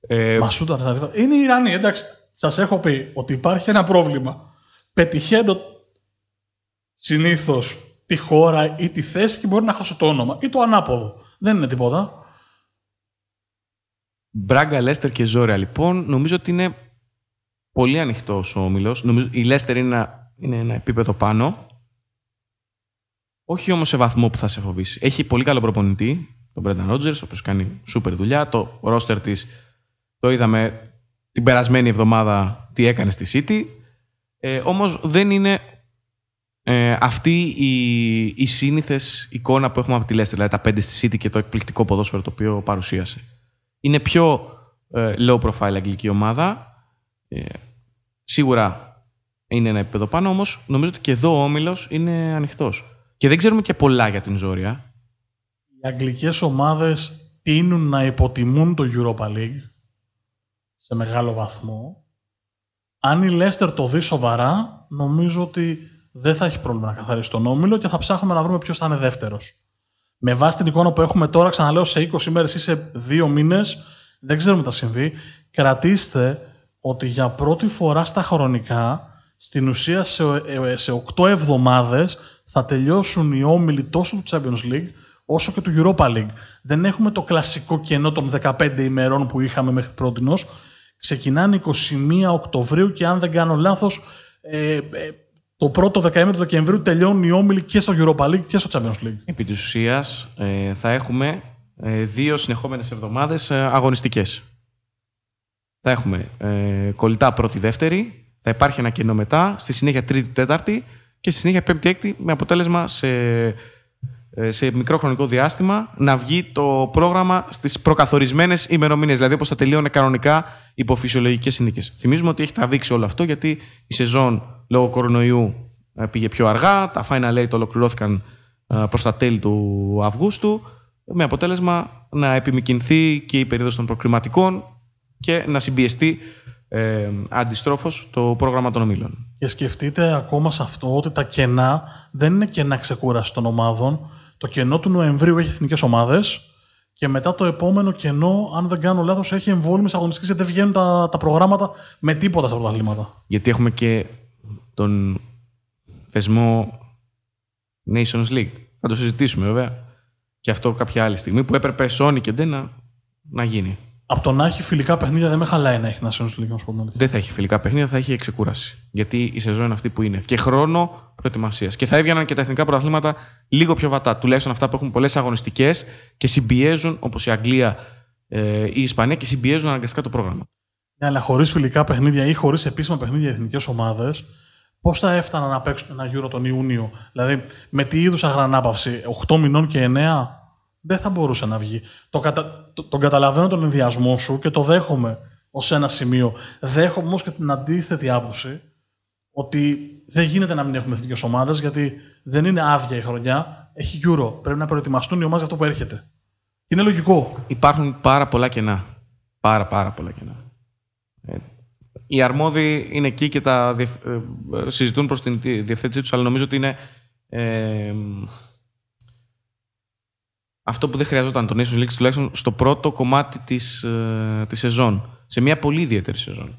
Ε, Μασούντ, είναι η Ιρανή, εντάξει. Σας έχω πει ότι υπάρχει ένα πρόβλημα. Πετυχαίνω συνήθως τη χώρα ή τη θέση και μπορεί να χάσω το όνομα. Ή το ανάποδο. Δεν είναι τίποτα. Μπράγκα, Λέστερ και Ζόρια λοιπόν. Νομίζω ότι είναι πολύ ανοιχτός ο όμιλο. Η Λέστερ είναι ένα, είναι ένα επίπεδο πάνω. Όχι όμως σε βαθμό που θα σε φοβήσει. Έχει πολύ καλό προπονητή, τον Μπρένταν Ρότζερ, ο οποίος κάνει σούπερ δουλειά. Το ρόστερ της το είδαμε την περασμένη εβδομάδα τι έκανε στη City. Ε, Όμως δεν είναι ε, αυτή η, η σύνηθες εικόνα που έχουμε από τη Leicester, δηλαδή τα πέντε στη City και το εκπληκτικό ποδόσφαιρο το οποίο παρουσίασε. Είναι πιο ε, low profile αγγλική ομάδα. Ε, σίγουρα είναι ένα επίπεδο πάνω, όμως νομίζω ότι και εδώ ο όμιλος είναι ανοιχτός. Και δεν ξέρουμε και πολλά για την Ζόρια. Οι αγγλικές ομάδες τείνουν να υποτιμούν το Europa League σε μεγάλο βαθμό. Αν η Leicester το δει σοβαρά, νομίζω ότι δεν θα έχει πρόβλημα να καθαρίσει τον όμιλο και θα ψάχνουμε να βρούμε ποιος θα είναι δεύτερος. Με βάση την εικόνα που έχουμε τώρα, ξαναλέω σε 20 μέρες ή σε 2 μήνες, δεν ξέρουμε τι θα συμβεί. Κρατήστε ότι για πρώτη φορά στα χρονικά, στην ουσία σε, ε, σε 8 εβδομάδες θα τελειώσουν οι όμιλοι τόσο του Champions League όσο και του Europa League. Δεν έχουμε το κλασικό κενό των 15 ημερών που είχαμε μέχρι πρώτη. Ξεκινάνε 21 Οκτωβρίου και αν δεν κάνω λάθος, ε, ε, το πρώτο δεκαήμερο του Δεκεμβρίου τελειώνουν οι όμιλοι και στο Europa League και στο Champions League. Επί της ουσίας ε, θα έχουμε ε, δύο συνεχόμενες εβδομάδες ε, αγωνιστικές. Θα έχουμε ε, κολλητά πρώτη-δεύτερη, θα υπάρχει ένα κενό μετά, στη συνέχεια τρίτη-τέταρτη και στη συνέχεια πέμπτη-έκτη με αποτέλεσμα σε, ε, σε μικρό χρονικό διάστημα να βγει το πρόγραμμα στις προκαθορισμένες ημερομηνίες, δηλαδή όπως θα τελείωνε κανονικά υπό φυσιολογικές συνθήκες. Θυμίζουμε ότι έχει τραβήξει όλο αυτό γιατί η σεζόν λόγω κορονοϊού ε, πήγε πιο αργά, τα Final Eight ολοκληρώθηκαν ε, προς τα τέλη του Αυγούστου με αποτέλεσμα να επιμηκυνθεί και η περίοδος των προκριματικών και να συμπιεστεί ε, αντιστρόφως το πρόγραμμα των ομίλων. Και σκεφτείτε ακόμα σε αυτό ότι τα κενά δεν είναι κενά ξεκούραση των ομάδων. Το κενό του Νοεμβρίου έχει εθνικές ομάδες και μετά το επόμενο κενό, αν δεν κάνω λάθος, έχει εμβόλυμες αγωνιστικές γιατί δεν βγαίνουν τα, τα προγράμματα με τίποτα στα πρωταθλήματα. Γιατί έχουμε και τον θεσμό Nations League. Θα το συζητήσουμε βέβαια. Και αυτό κάποια άλλη στιγμή που έπρεπε Sony και Ντε να, να γίνει. Από το να έχει φιλικά παιχνίδια δεν με χαλάει να έχει Nations League, να σου πω Δεν θα έχει φιλικά παιχνίδια, θα έχει εξεκούραση. Γιατί η σεζόν είναι αυτή που είναι. Και χρόνο προετοιμασίας. Και θα έβγαιναν και τα εθνικά πρωταθλήματα λίγο πιο βατά. Τουλάχιστον αυτά που έχουν πολλές αγωνιστικές και συμπιέζουν, όπως η Αγγλία ε, ή η Ισπανία, και συμπιέζουν αναγκαστικά το πρόγραμμα. Ναι, αλλά χωρίς φιλικά παιχνίδια ή χωρίς επίσημα παιχνίδια εθνικές ομάδες, πώς θα έφταναν να παίξουν ένα γύρο τον Ιούνιο; Δηλαδή, με τι είδους αγρανάπαυση, 8 μηνών και 9, δεν θα μπορούσε να βγει. Το κατα... το, τον καταλαβαίνω τον ενδιασμό σου και το δέχομαι ως ένα σημείο. Δέχομαι όμως και την αντίθετη άποψη ότι δεν γίνεται να μην έχουμε εθνικές ομάδες γιατί δεν είναι άδεια η χρονιά. Έχει Euro. Πρέπει να προετοιμαστούν οι ομάδες για αυτό που έρχεται. Είναι λογικό. Υπάρχουν πάρα πολλά κενά. Πάρα, πάρα πολλά κενά. Ε, οι αρμόδιοι είναι εκεί και τα ε, συζητούν προς την διευθέτησή τους, αλλά νομίζω ότι είναι ε, αυτό που δεν χρειαζόταν τον Nations League τουλάχιστον στο πρώτο κομμάτι της, ε, της σεζόν. Σε μια πολύ ιδιαίτερη σεζόν.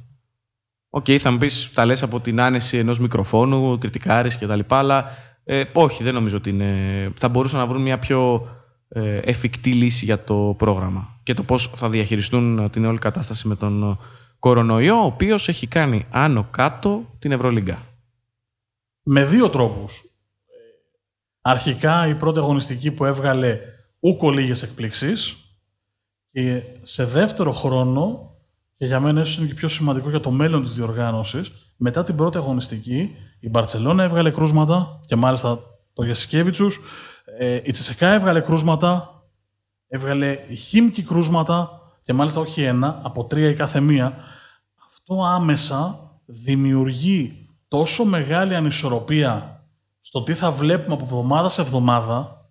OK, okay, θα μου πεις, τα λες από την άνεση ενός μικροφόνου, κριτικάρεις και τα λοιπά, αλλά ε, όχι, δεν νομίζω ότι είναι... Θα μπορούσαν να βρουν μια πιο ε, εφικτή λύση για το πρόγραμμα και το πώς θα διαχειριστούν την όλη κατάσταση με τον κορονοϊό, ο οποίος έχει κάνει άνω κάτω την Ευρωλίγκα. Με δύο τρόπους. Αρχικά η πρώτη αγωνιστική που έβγαλε ουκ ολίγες εκπλήξεις και σε δεύτερο χρόνο και για μένα ίσως είναι και πιο σημαντικό για το μέλλον της διοργάνωσης μετά την πρώτη αγωνιστική η Μπαρτσελώνα έβγαλε κρούσματα και μάλιστα το Γεσικέβιτσους ε, η Τσεσεκά έβγαλε κρούσματα έβγαλε η Χίμκι κρούσματα και μάλιστα όχι ένα, από τρία η κάθε μία. Αυτό άμεσα δημιουργεί τόσο μεγάλη ανισορροπία στο τι θα βλέπουμε από εβδομάδα σε εβδομάδα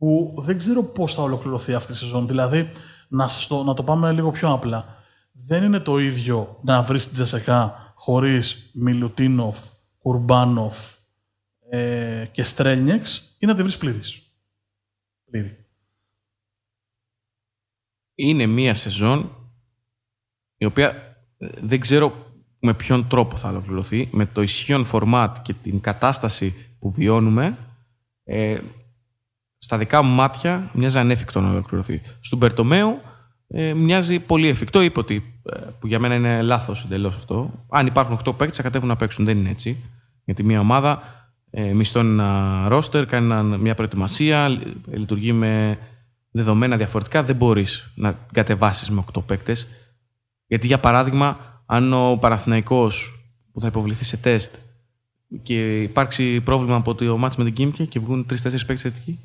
που δεν ξέρω πώς θα ολοκληρωθεί αυτή η σεζόν. Δηλαδή, να, το, να το πάμε λίγο πιο απλά. Δεν είναι το ίδιο να βρεις την Τζεσεκά χωρίς Μιλουτίνοφ, Κουρμπάνοφ ε, και Στρέλνιεξ ή να τη βρεις πλήρης. Πλήρη. Είναι μία σεζόν η οποία δεν ξέρω με ποιον τρόπο θα ολοκληρωθεί. Με το ισχύον φορμάτ και την κατάσταση που βιώνουμε, ε, στα δικά μου μάτια μοιάζει ανέφικτο να ολοκληρωθεί. Στον Περτομέου ε, μοιάζει πολύ εφικτό. Είπε ότι, ε, που για μένα είναι λάθος εντελώς αυτό. Αν υπάρχουν 8 παίκτες, θα κατέβουν να παίξουν. Δεν είναι έτσι. Γιατί μια ομάδα ε, μισθώνει ένα ρόστερ, κάνει μια προετοιμασία, λειτουργεί με δεδομένα διαφορετικά. Δεν μπορείς να κατεβάσεις με 8 παίκτες. Γιατί για παράδειγμα, αν ο Παραθυναϊκός που θα υποβληθεί σε τεστ και υπάρξει πρόβλημα από το μάτς με την Κίμκε και βγουν τρει-τέσσερι παίκτες θετικοί.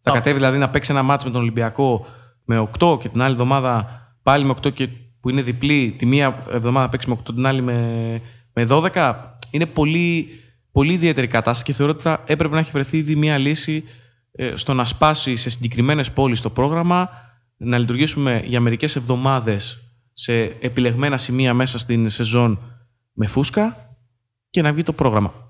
Θα κατέβει δηλαδή να παίξει ένα μάτς με τον Ολυμπιακό με 8 και την άλλη εβδομάδα πάλι με 8 και που είναι διπλή, τη μία εβδομάδα παίξει με 8, την άλλη με, με 12. Είναι πολύ, πολύ ιδιαίτερη κατάσταση και θεωρώ ότι θα έπρεπε να έχει βρεθεί ήδη μία λύση ε, στο να σπάσει σε συγκεκριμένες πόλεις το πρόγραμμα, να λειτουργήσουμε για μερικές εβδομάδες σε επιλεγμένα σημεία μέσα στην σεζόν με φούσκα και να βγει το πρόγραμμα.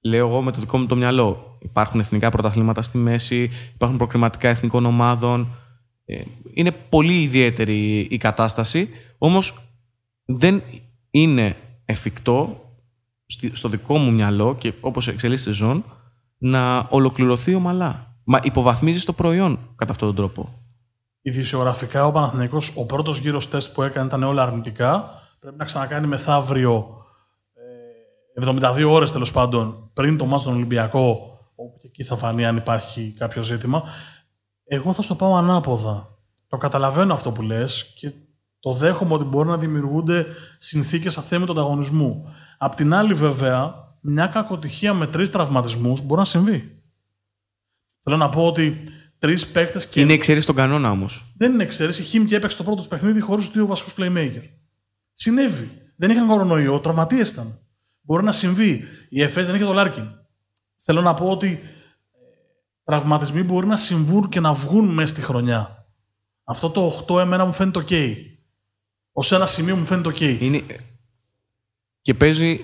Λέω εγώ με το δικό μου το μυαλό. Υπάρχουν εθνικά πρωταθλήματα στη μέση, υπάρχουν προκριματικά εθνικών ομάδων. Ε, είναι πολύ ιδιαίτερη η κατάσταση, όμως δεν είναι εφικτό στο δικό μου μυαλό και όπως εξελίσσεται ζών να ολοκληρωθεί ομαλά. Μα υποβαθμίζεις το προϊόν κατά αυτόν τον τρόπο. Ειδησιογραφικά ο Παναθηναϊκός, ο πρώτος γύρος τεστ που έκανε ήταν όλα αρνητικά. Πρέπει να ξανακάνει μεθαύριο 72 ε, ώρες τέλος πάντων πριν το μάτς τον Ολυμπιακό, όπου και εκεί θα φανεί αν υπάρχει κάποιο ζήτημα. Εγώ θα στο πάω ανάποδα. Το καταλαβαίνω αυτό που λες και το δέχομαι ότι μπορεί να δημιουργούνται συνθήκες αθέμητου ανταγωνισμού. Απ' την άλλη βέβαια, μια κακοτυχία με τρεις τραυματισμούς μπορεί να συμβεί. Θέλω να πω ότι τρεις παίκτες και. Είναι εξαίρεση στον κανόνα όμως. Δεν είναι εξαίρεση. Η Χίμ και έπαιξε το πρώτο τους παιχνίδι χωρίς δύο βασικούς playmaker. Συνέβη. Δεν είχαν κορονοϊό, τραυματίες ήταν. Μπορεί να συμβεί. Η ΕΦΕΣ δεν είχε το Λάρκιν. Θέλω να πω ότι ε, τραυματισμοί μπορεί να συμβούν και να βγουν μέσα στη χρονιά. Αυτό το 8 εμένα μου φαίνεται OK. Ω ένα σημείο μου φαίνεται OK. Είναι... Και παίζει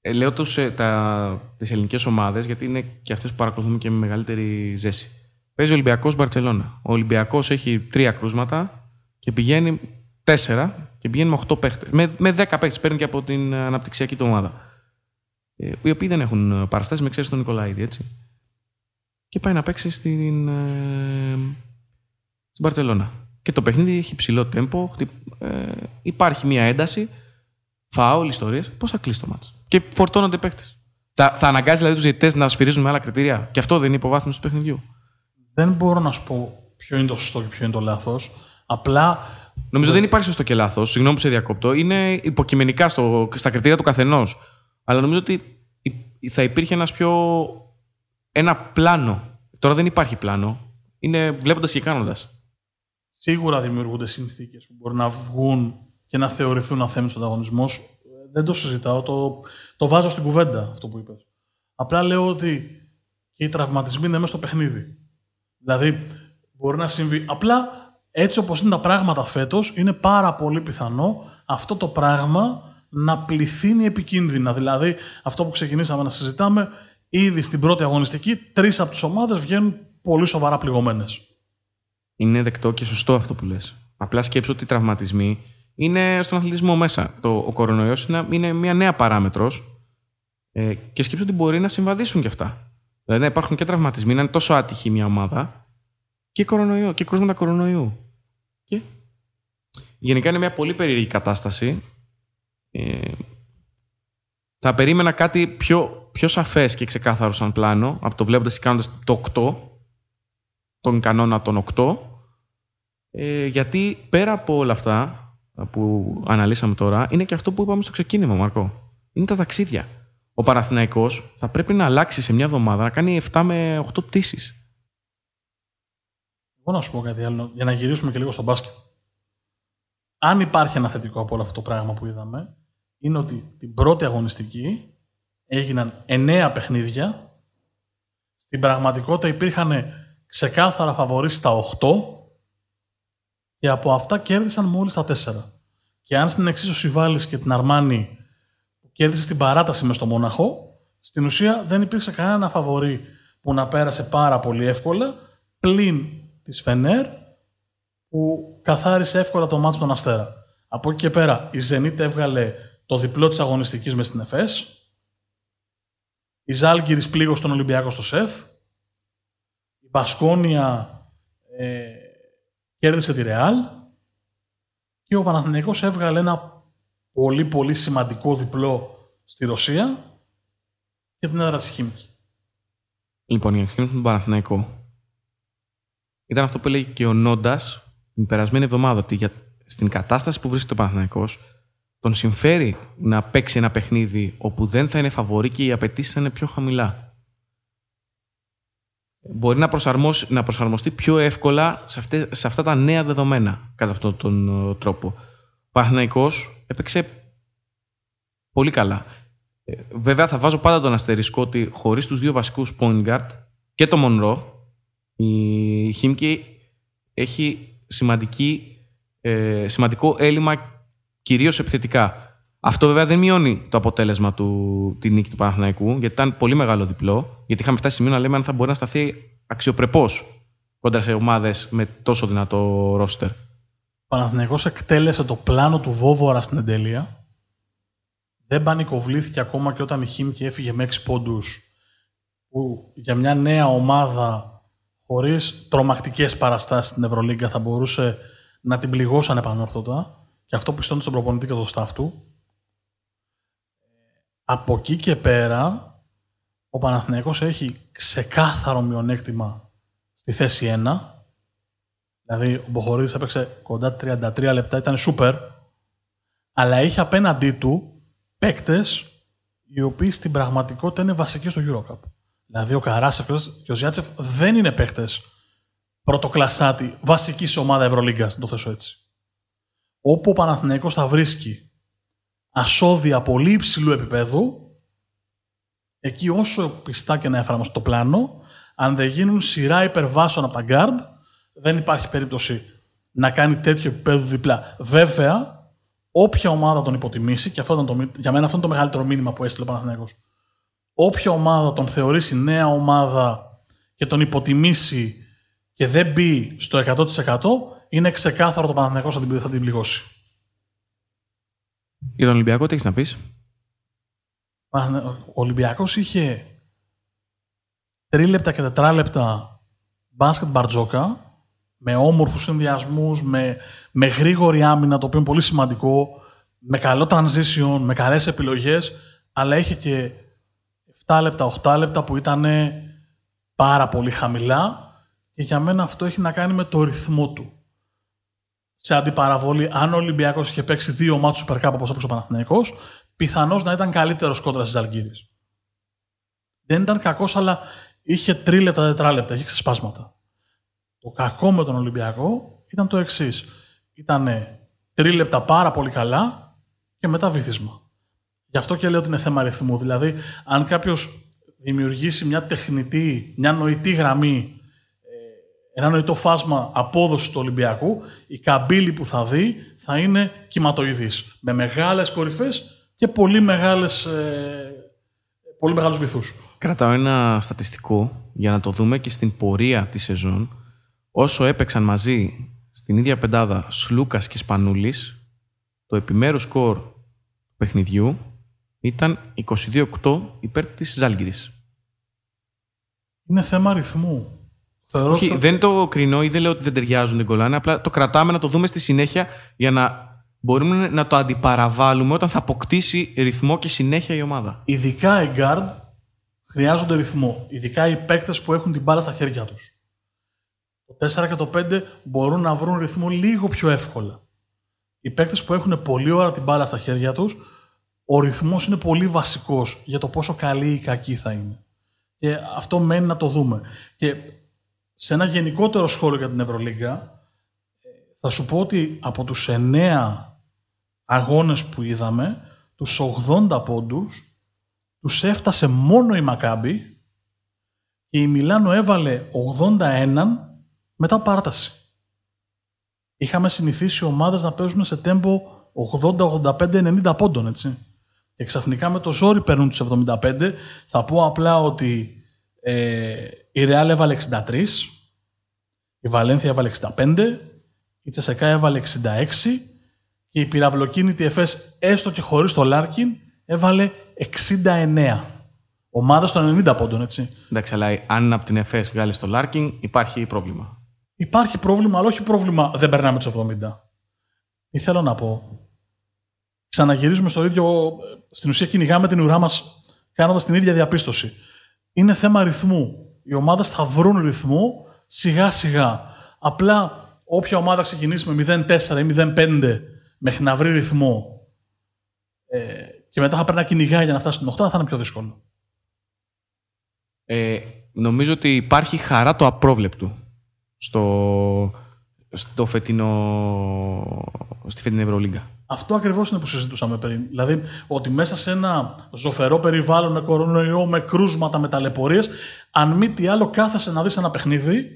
ε, λέω τους, ε, τα, τις ελληνικές ομάδες, γιατί είναι και αυτές που παρακολουθούμε και με μεγαλύτερη ζέση. Παίζει ο Ολυμπιακός Μπαρτσελώνα. Ο Ολυμπιακός έχει τρία κρούσματα και πηγαίνει τέσσερα και πηγαίνει με οχτώ παίχτες. Με, με δέκα παίχτες παίρνει και από την αναπτυξιακή του ομάδα. Ε, οι οποίοι δεν έχουν παραστάσεις με εξαίρεση τον Νικολαίδη, έτσι. Και πάει να παίξει στην, ε, στην Μπαρτσελώνα. Και το παιχνίδι έχει ψηλό τέμπο, ε, υπάρχει μια ένταση φάουλ, ιστορίες, πώς θα κλείσει το μάτσο. Και φορτώνονται οι παίχτες. Θα, θα αναγκάζει δηλαδή τους διαιτητές να σφυρίζουν με άλλα κριτήρια. Και αυτό δεν είναι υποβάθμιση του παιχνιδιού. Δεν μπορώ να σου πω ποιο είναι το σωστό και ποιο είναι το λάθος. Απλά. Νομίζω δεν υπάρχει σωστό και λάθος. Συγγνώμη που σε διακόπτω. Είναι υποκειμενικά στο, στα κριτήρια του καθενός. Αλλά νομίζω ότι θα υπήρχε ένας πιο. ένα πλάνο. Τώρα δεν υπάρχει πλάνο. Είναι βλέποντας και κάνοντας. Σίγουρα δημιουργούνται συνθήκες που μπορεί να βγουν και να θεωρηθούν αθέμητος ανταγωνισμός. Δεν το συζητάω. Το, το βάζω στην κουβέντα αυτό που είπες. Απλά λέω ότι και οι τραυματισμοί είναι μέσα στο παιχνίδι. Δηλαδή, μπορεί να συμβεί. Απλά έτσι όπως είναι τα πράγματα φέτος, είναι πάρα πολύ πιθανό αυτό το πράγμα να πληθύνει επικίνδυνα. Δηλαδή, αυτό που ξεκινήσαμε να συζητάμε, ήδη στην πρώτη αγωνιστική, τρεις από τις ομάδες βγαίνουν πολύ σοβαρά πληγωμένες. Είναι δεκτό και σωστό αυτό που λες. Απλά σκέψω ότι οι τραυματισμοί είναι στον αθλητισμό μέσα. Το, ο κορονοϊός είναι, είναι μια νέα παράμετρος ε, και σκέψω ότι μπορεί να συμβαδίσουν κι αυτά. Δηλαδή να υπάρχουν και τραυματισμοί, να είναι τόσο άτυχη μια ομάδα και κορονοϊό και κρούσματα κορονοϊού. Και; Γενικά είναι μια πολύ περίεργη κατάσταση. Ε, θα περίμενα κάτι πιο, πιο σαφές και ξεκάθαρο σαν πλάνο από το βλέποντας και κάνοντας το 8, τον κανόνα των 8, ε, γιατί πέρα από όλα αυτά που αναλύσαμε τώρα είναι και αυτό που είπαμε στο ξεκίνημα, Μαρκό. Είναι τα ταξίδια. Ο Παναθηναϊκός θα πρέπει να αλλάξει σε μια εβδομάδα να κάνει 7 με 8 πτήσεις. Εγώ να σου πω κάτι άλλο, για να γυρίσουμε και λίγο στο μπάσκετ. Αν υπάρχει ένα θετικό από όλο αυτό το πράγμα που είδαμε, είναι ότι την πρώτη αγωνιστική έγιναν 9 παιχνίδια. Στην πραγματικότητα υπήρχαν ξεκάθαρα φαβορείς στα 8 και από αυτά κέρδισαν μόλις τα τέσσερα. Και αν στην εξίσωση βάλεις και την Αρμάνη που κέρδισε στην παράταση μες στο Μόναχο, στην ουσία δεν υπήρξε κανένα φαβορή που να πέρασε πάρα πολύ εύκολα, πλην της Φενέρ που καθάρισε εύκολα το μάτσο των Αστέρα. Από εκεί και πέρα η Ζενίτ έβγαλε το διπλό της αγωνιστικής μες στην ΕΦΕΣ, η Ζάλγκυρης πλήγω στον Ολυμπιακό στο ΣΕΦ, η Μπασκόνια ε, κέρδισε τη Ρεάλ και ο Παναθηναϊκός έβγαλε ένα πολύ πολύ σημαντικό διπλό στη Ρωσία και την έδρα της Χίμικη. Λοιπόν, για να τον Παναθηναϊκό ήταν αυτό που έλεγε και ο Νόντας την περασμένη εβδομάδα ότι για, στην κατάσταση που βρίσκεται ο Παναθηναϊκός τον συμφέρει να παίξει ένα παιχνίδι όπου δεν θα είναι φαβορή και οι απαιτήσεις θα είναι πιο χαμηλά. Μπορεί να, προσαρμόσει, να προσαρμοστεί πιο εύκολα σε, αυτές, σε αυτά τα νέα δεδομένα κατά αυτόν τον ε, τρόπο. Ο Παναθηναϊκός έπαιξε πολύ καλά. Ε, βέβαια θα βάζω πάντα τον αστερίσκο ότι χωρίς τους δύο βασικούς point guard και το Μονρό η Χίμκι έχει σημαντική, ε, σημαντικό έλλειμμα κυρίως επιθετικά. Αυτό βέβαια δεν μειώνει το αποτέλεσμα του τη νίκη του Παναθηναϊκού, γιατί ήταν πολύ μεγάλο διπλό. Γιατί είχαμε φτάσει σημείο να λέμε αν θα μπορεί να σταθεί αξιοπρεπώς κόντρα σε ομάδες με τόσο δυνατό ρόστερ. Ο Παναθηναϊκός εκτέλεσε το πλάνο του Βόβορα στην εντέλεια. Δεν πανικοβλήθηκε ακόμα και όταν η Χίμκι έφυγε με 6 πόντους που για μια νέα ομάδα χωρίς τρομακτικές παραστάσεις στην Ευρωλίγκα θα μπορούσε να την πληγώσαν επανόρθωτα. Και αυτό πιστώνει στον προπονητή και το staff του. Από εκεί και πέρα, ο Παναθηναϊκός έχει ξεκάθαρο μειονέκτημα στη θέση 1. Δηλαδή, ο Μποχορίδης έπαιξε κοντά 33 λεπτά, ήταν σούπερ. Αλλά είχε απέναντί του παίκτες οι οποίοι στην πραγματικότητα είναι βασικοί στο Eurocup. Δηλαδή, ο Καράσεφ και ο Ζιάτσεφ δεν είναι παίκτες πρωτοκλασάτη, βασικής σε ομάδα Ευρωλίγκας, να το θέσω έτσι όπου ο Παναθηναϊκός θα βρίσκει ασώδια πολύ υψηλού επίπεδου, εκεί όσο πιστά και να εφαρμοστεί το πλάνο, αν δεν γίνουν σειρά υπερβάσεων από τα guard, δεν υπάρχει περίπτωση να κάνει τέτοιο επίπεδο διπλά. Βέβαια, όποια ομάδα τον υποτιμήσει, και αυτό ήταν το, για μένα αυτό είναι το μεγαλύτερο μήνυμα που έστειλε ο Παναθηναϊκός, όποια ομάδα τον θεωρήσει νέα ομάδα και τον υποτιμήσει και δεν μπει στο 100%, είναι ξεκάθαρο το Παναθηναϊκός θα την, θα την πληγώσει. Για τον Ολυμπιακό τι έχεις να πεις; Ο Ολυμπιακός είχε τρίλεπτα και τετράλεπτα μπάσκετ μπαρτζόκα με όμορφους συνδυασμούς, με, με γρήγορη άμυνα, το οποίο είναι πολύ σημαντικό, με καλό transition, με καλές επιλογές, αλλά είχε και 7 λεπτά, 8 λεπτά που ήταν πάρα πολύ χαμηλά και για μένα αυτό έχει να κάνει με το ρυθμό του σε αντιπαραβολή, αν ο Ολυμπιακός είχε παίξει δύο μάτσου Super Cup όπως έπαιξε ο Παναθηναϊκός, πιθανώς να ήταν καλύτερος κόντρα στι Αλγύρε. Δεν ήταν κακός, αλλά είχε τρίλεπτα, τετράλεπτα, είχε ξεσπάσματα. Το κακό με τον Ολυμπιακό ήταν το εξής. Ήταν τρίλεπτα πάρα πολύ καλά και μετά βυθίσμα. Γι' αυτό και λέω ότι είναι θέμα ρυθμού. Δηλαδή, αν κάποιος δημιουργήσει μια τεχνητή, μια νοητή γραμμή ένα νοητό φάσμα απόδοσης του Ολυμπιακού, η καμπύλη που θα δει θα είναι κυματοειδής. Με μεγάλες κορυφές και πολύ, μεγάλες, ε, πολύ μεγάλους βυθούς. Κρατάω ένα στατιστικό για να το δούμε και στην πορεία της σεζόν. Όσο έπαιξαν μαζί στην ίδια πεντάδα Σλούκας και Σπανούλης, το επιμέρους σκορ του παιχνιδιού ήταν 22-8 υπέρ της Ζάλγκυρης. Είναι θέμα ρυθμού. Όχι, δεν το κρινώ ή δεν λέω ότι δεν ταιριάζουν την κολλάνε. Απλά το κρατάμε να το δούμε στη συνέχεια για να μπορούμε να το αντιπαραβάλουμε όταν θα αποκτήσει ρυθμό και συνέχεια η ομάδα. Ειδικά οι guard χρειάζονται ρυθμό. Ειδικά οι παίκτες που έχουν την μπάλα στα χέρια τους. Το 4 και το 5 μπορούν να βρουν ρυθμό λίγο πιο εύκολα. Οι παίκτες που έχουν πολύ ώρα την μπάλα στα χέρια τους, ο ρυθμός είναι πολύ βασικός για το πόσο καλή ή κακή θα είναι. Και αυτό μένει να το δούμε. Και σε ένα γενικότερο σχόλιο για την Ευρωλίγκα, θα σου πω ότι από τους 9 αγώνες που είδαμε, τους 80 πόντους, τους έφτασε μόνο η Μακάμπη και η Μιλάνο έβαλε 81 μετά παράταση. Είχαμε συνηθίσει ομάδες να παίζουν σε τέμπο 80-85-90 πόντων, έτσι. Και ξαφνικά με το ζόρι παίρνουν τους 75. Θα πω απλά ότι ε, η Ρεάλ έβαλε 63, η Βαλένθια έβαλε 65, η Τσεσεκά έβαλε 66 και η πυραυλοκίνητη ΕΦΕΣ έστω και χωρίς το Λάρκιν έβαλε 69. Ομάδα των 90 πόντων, έτσι. Εντάξει, αλλά αν από την ΕΦΕΣ βγάλεις το Λάρκιν, υπάρχει πρόβλημα. Υπάρχει πρόβλημα, αλλά όχι πρόβλημα δεν περνάμε τους 70. Τι θέλω να πω. Ξαναγυρίζουμε στο ίδιο. Στην ουσία κυνηγάμε την ουρά μας κάνοντας την ίδια διαπίστωση είναι θέμα ρυθμού. Οι ομάδες θα βρουν ρυθμό σιγά σιγά. Απλά όποια ομάδα ξεκινήσει με 0-4 ή 0-5 μέχρι να βρει ρυθμό ε, και μετά θα πρέπει να κυνηγάει για να φτάσει στην οκτάδα, θα είναι πιο δύσκολο. Ε, νομίζω ότι υπάρχει χαρά το απρόβλεπτο στο, στο φετινό, στη φετινή Ευρωλίγκα. Αυτό ακριβώς είναι που συζητούσαμε πριν. Δηλαδή, ότι μέσα σε ένα ζωφερό περιβάλλον με κορονοϊό, με κρούσματα, με ταλαιπωρίες, αν μη τι άλλο, κάθεσαι να δεις ένα παιχνίδι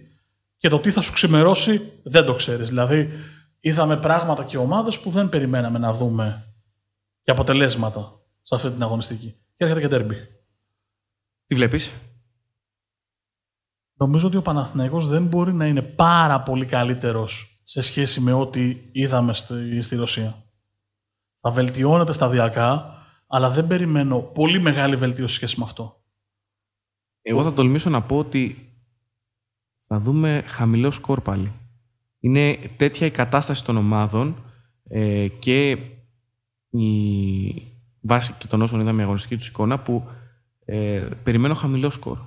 και το τι θα σου ξημερώσει δεν το ξέρεις. Δηλαδή, είδαμε πράγματα και ομάδες που δεν περιμέναμε να δούμε και αποτελέσματα σε αυτή την αγωνιστική. Και έρχεται και τέρμπι. Τι βλέπεις; Νομίζω ότι ο Παναθηναϊκός δεν μπορεί να είναι πάρα πολύ καλύτερος σε σχέση με ό,τι είδαμε στη, στη Ρωσία. Θα βελτιώνεται σταδιακά, αλλά δεν περιμένω πολύ μεγάλη βελτίωση σε σχέση με αυτό. Εγώ θα τολμήσω να πω ότι θα δούμε χαμηλό σκορ πάλι. Είναι τέτοια η κατάσταση των ομάδων ε, και η βάση και των όσων είδαμε η αγωνιστική τους εικόνα που ε, περιμένω χαμηλό σκορ.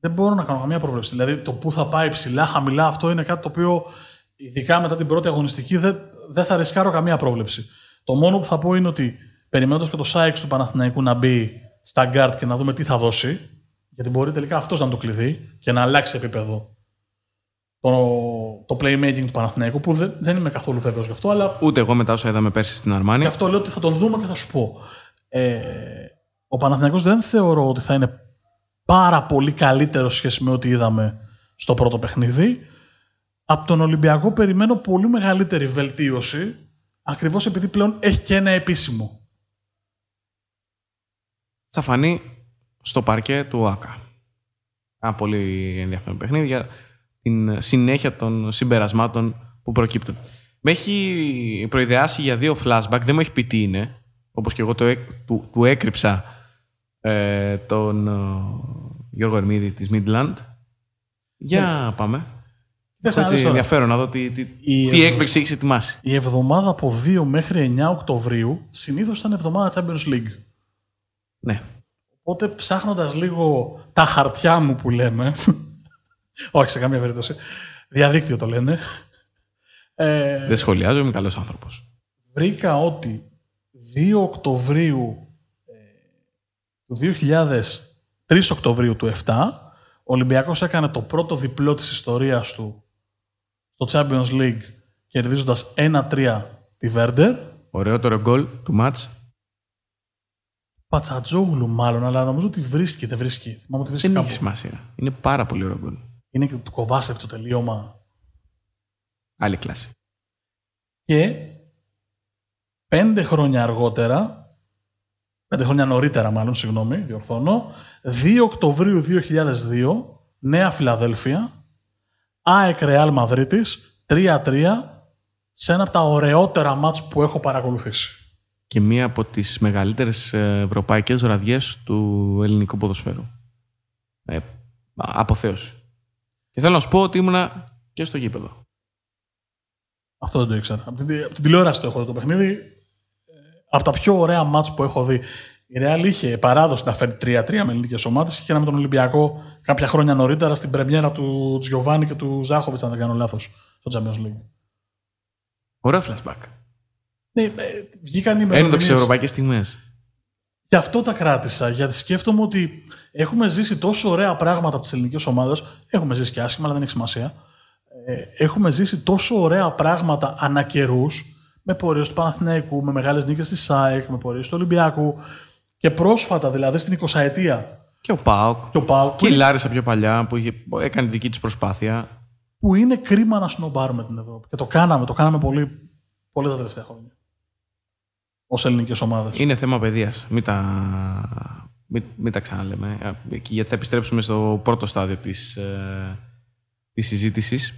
Δεν μπορώ να κάνω καμία πρόβλεψη. Δηλαδή το που θα πάει ψηλά, χαμηλά, αυτό είναι κάτι το οποίο ειδικά μετά την πρώτη αγωνιστική δεν, δεν θα ρισκάρω καμία πρόβλεψη. Το μόνο που θα πω είναι ότι περιμένοντας και το Σάικς του Παναθηναϊκού να μπει στα γκαρντ και να δούμε τι θα δώσει, γιατί μπορεί τελικά αυτός να είναι το κλειδί και να αλλάξει επίπεδο το, το playmaking του Παναθηναϊκού, που δεν, δεν είμαι καθόλου βέβαιος γι' αυτό. Αλλά Ούτε εγώ μετά όσα είδαμε πέρσι στην Αρμάνη. Γι' αυτό λέω ότι θα τον δούμε και θα σου πω. Ε, ο Παναθηναϊκός δεν θεωρώ ότι θα είναι πάρα πολύ καλύτερο σε σχέση με ό,τι είδαμε στο πρώτο παιχνίδι. Από τον Ολυμπιακό περιμένω πολύ μεγαλύτερη βελτίωση, ακριβώς επειδή πλέον έχει και ένα επίσημο. Θα φανεί στο παρκέ του ΆΚΑ. Ένα πολύ ενδιαφέρον παιχνίδι για την συνέχεια των συμπερασμάτων που προκύπτουν. Με έχει προειδεάσει για δύο flashback, δεν μου έχει πει τι είναι, όπως και εγώ το, έ- του, του έκρυψα ε, τον ε, Γιώργο Ερμίδη της Midland. Για πάμε. Θες να Έτσι δεις τώρα. ενδιαφέρον να δω τι, τι, Η τι ευ- έκπληξη έχει ετοιμάσει. Η εβδομάδα από 2 μέχρι 9 Οκτωβρίου συνήθως ήταν εβδομάδα Champions League. Ναι. Οπότε ψάχνοντας λίγο τα χαρτιά μου που λέμε, [LAUGHS] όχι σε καμία περίπτωση, διαδίκτυο το λένε, ε, Δεν σχολιάζω, είμαι καλός άνθρωπος. βρήκα ότι 2 Οκτωβρίου ε, του 2000, 3 Οκτωβρίου του 7, ο Ολυμπιακός έκανε το πρώτο διπλό της ιστορίας του στο Champions League κερδίζοντας 1-3 τη Βέρντερ. Ωραιότερο γκολ του μάτς. Πατσατζόγλου μάλλον, αλλά νομίζω ότι βρίσκει, δεν βρίσκει. Θυμάμαι ότι βρίσκει Δεν κάπου. έχει σημασία. Είναι πάρα πολύ ωραίο γκολ. Είναι και του Κοβάσεφ το τελείωμα. Άλλη κλάση. Και πέντε χρόνια αργότερα, πέντε χρόνια νωρίτερα μάλλον, συγγνώμη, διορθώνω, 2 Οκτωβρίου 2002, Νέα Φιλαδέλφια, ΑΕΚ Ρεάλ Μαδρίτης, 3-3, σε ένα από τα ωραιότερα μάτς που έχω παρακολουθήσει. Και μία από τις μεγαλύτερες ε, ευρωπαϊκές βραδιές του ελληνικού ποδοσφαίρου. Ε, αποθέωση. Και θέλω να σου πω ότι ήμουνα και στο γήπεδο. Αυτό δεν το ήξερα. Από την, από την τηλεόραση το έχω δει το παιχνίδι. Ε, Από τα πιο ωραία μάτς που έχω δει. Η Ρεάλ είχε παράδοση να φέρει 3-3 με ελληνικές ομάδες. Είχε ένα με τον Ολυμπιακό κάποια χρόνια νωρίτερα στην πρεμιέρα του Τζιοβάνι και του Ζάχοβιτς, αν δεν κάνω λάθος, στο Champions League. Ωραίο flashback. Ναι, ε, βγήκαν οι Ένδοξες ημερομηνίες. ευρωπαϊκές στιγμές. Γι' αυτό τα κράτησα. Γιατί σκέφτομαι ότι έχουμε ζήσει τόσο ωραία πράγματα από τις ελληνικές ομάδες. Έχουμε ζήσει και άσχημα, αλλά δεν έχει σημασία. Ε, έχουμε ζήσει τόσο ωραία πράγματα ανά καιρούς, με πορείες του Παναθηναϊκού, με μεγάλες νίκες της ΣΑΕΚ, με πορείες του Ολυμπιακού. Και πρόσφατα, δηλαδή στην 20 ετία, Και ο Πάοκ. και ο Πάου, Και η Λάρισα πιο παλιά που είχε, που έκανε δική της προσπάθεια. που είναι κρίμα να σνομπάρουμε την Ευρώπη. Και το κάναμε, το κάναμε πολύ, πολύ τα τελευταία χρόνια. Ω ελληνικές ομάδες. Είναι θέμα παιδείας. Μην τα, μην, μην τα ξαναλέμε. Ε, και Γιατί θα επιστρέψουμε στο πρώτο στάδιο της, ε, της συζήτησης.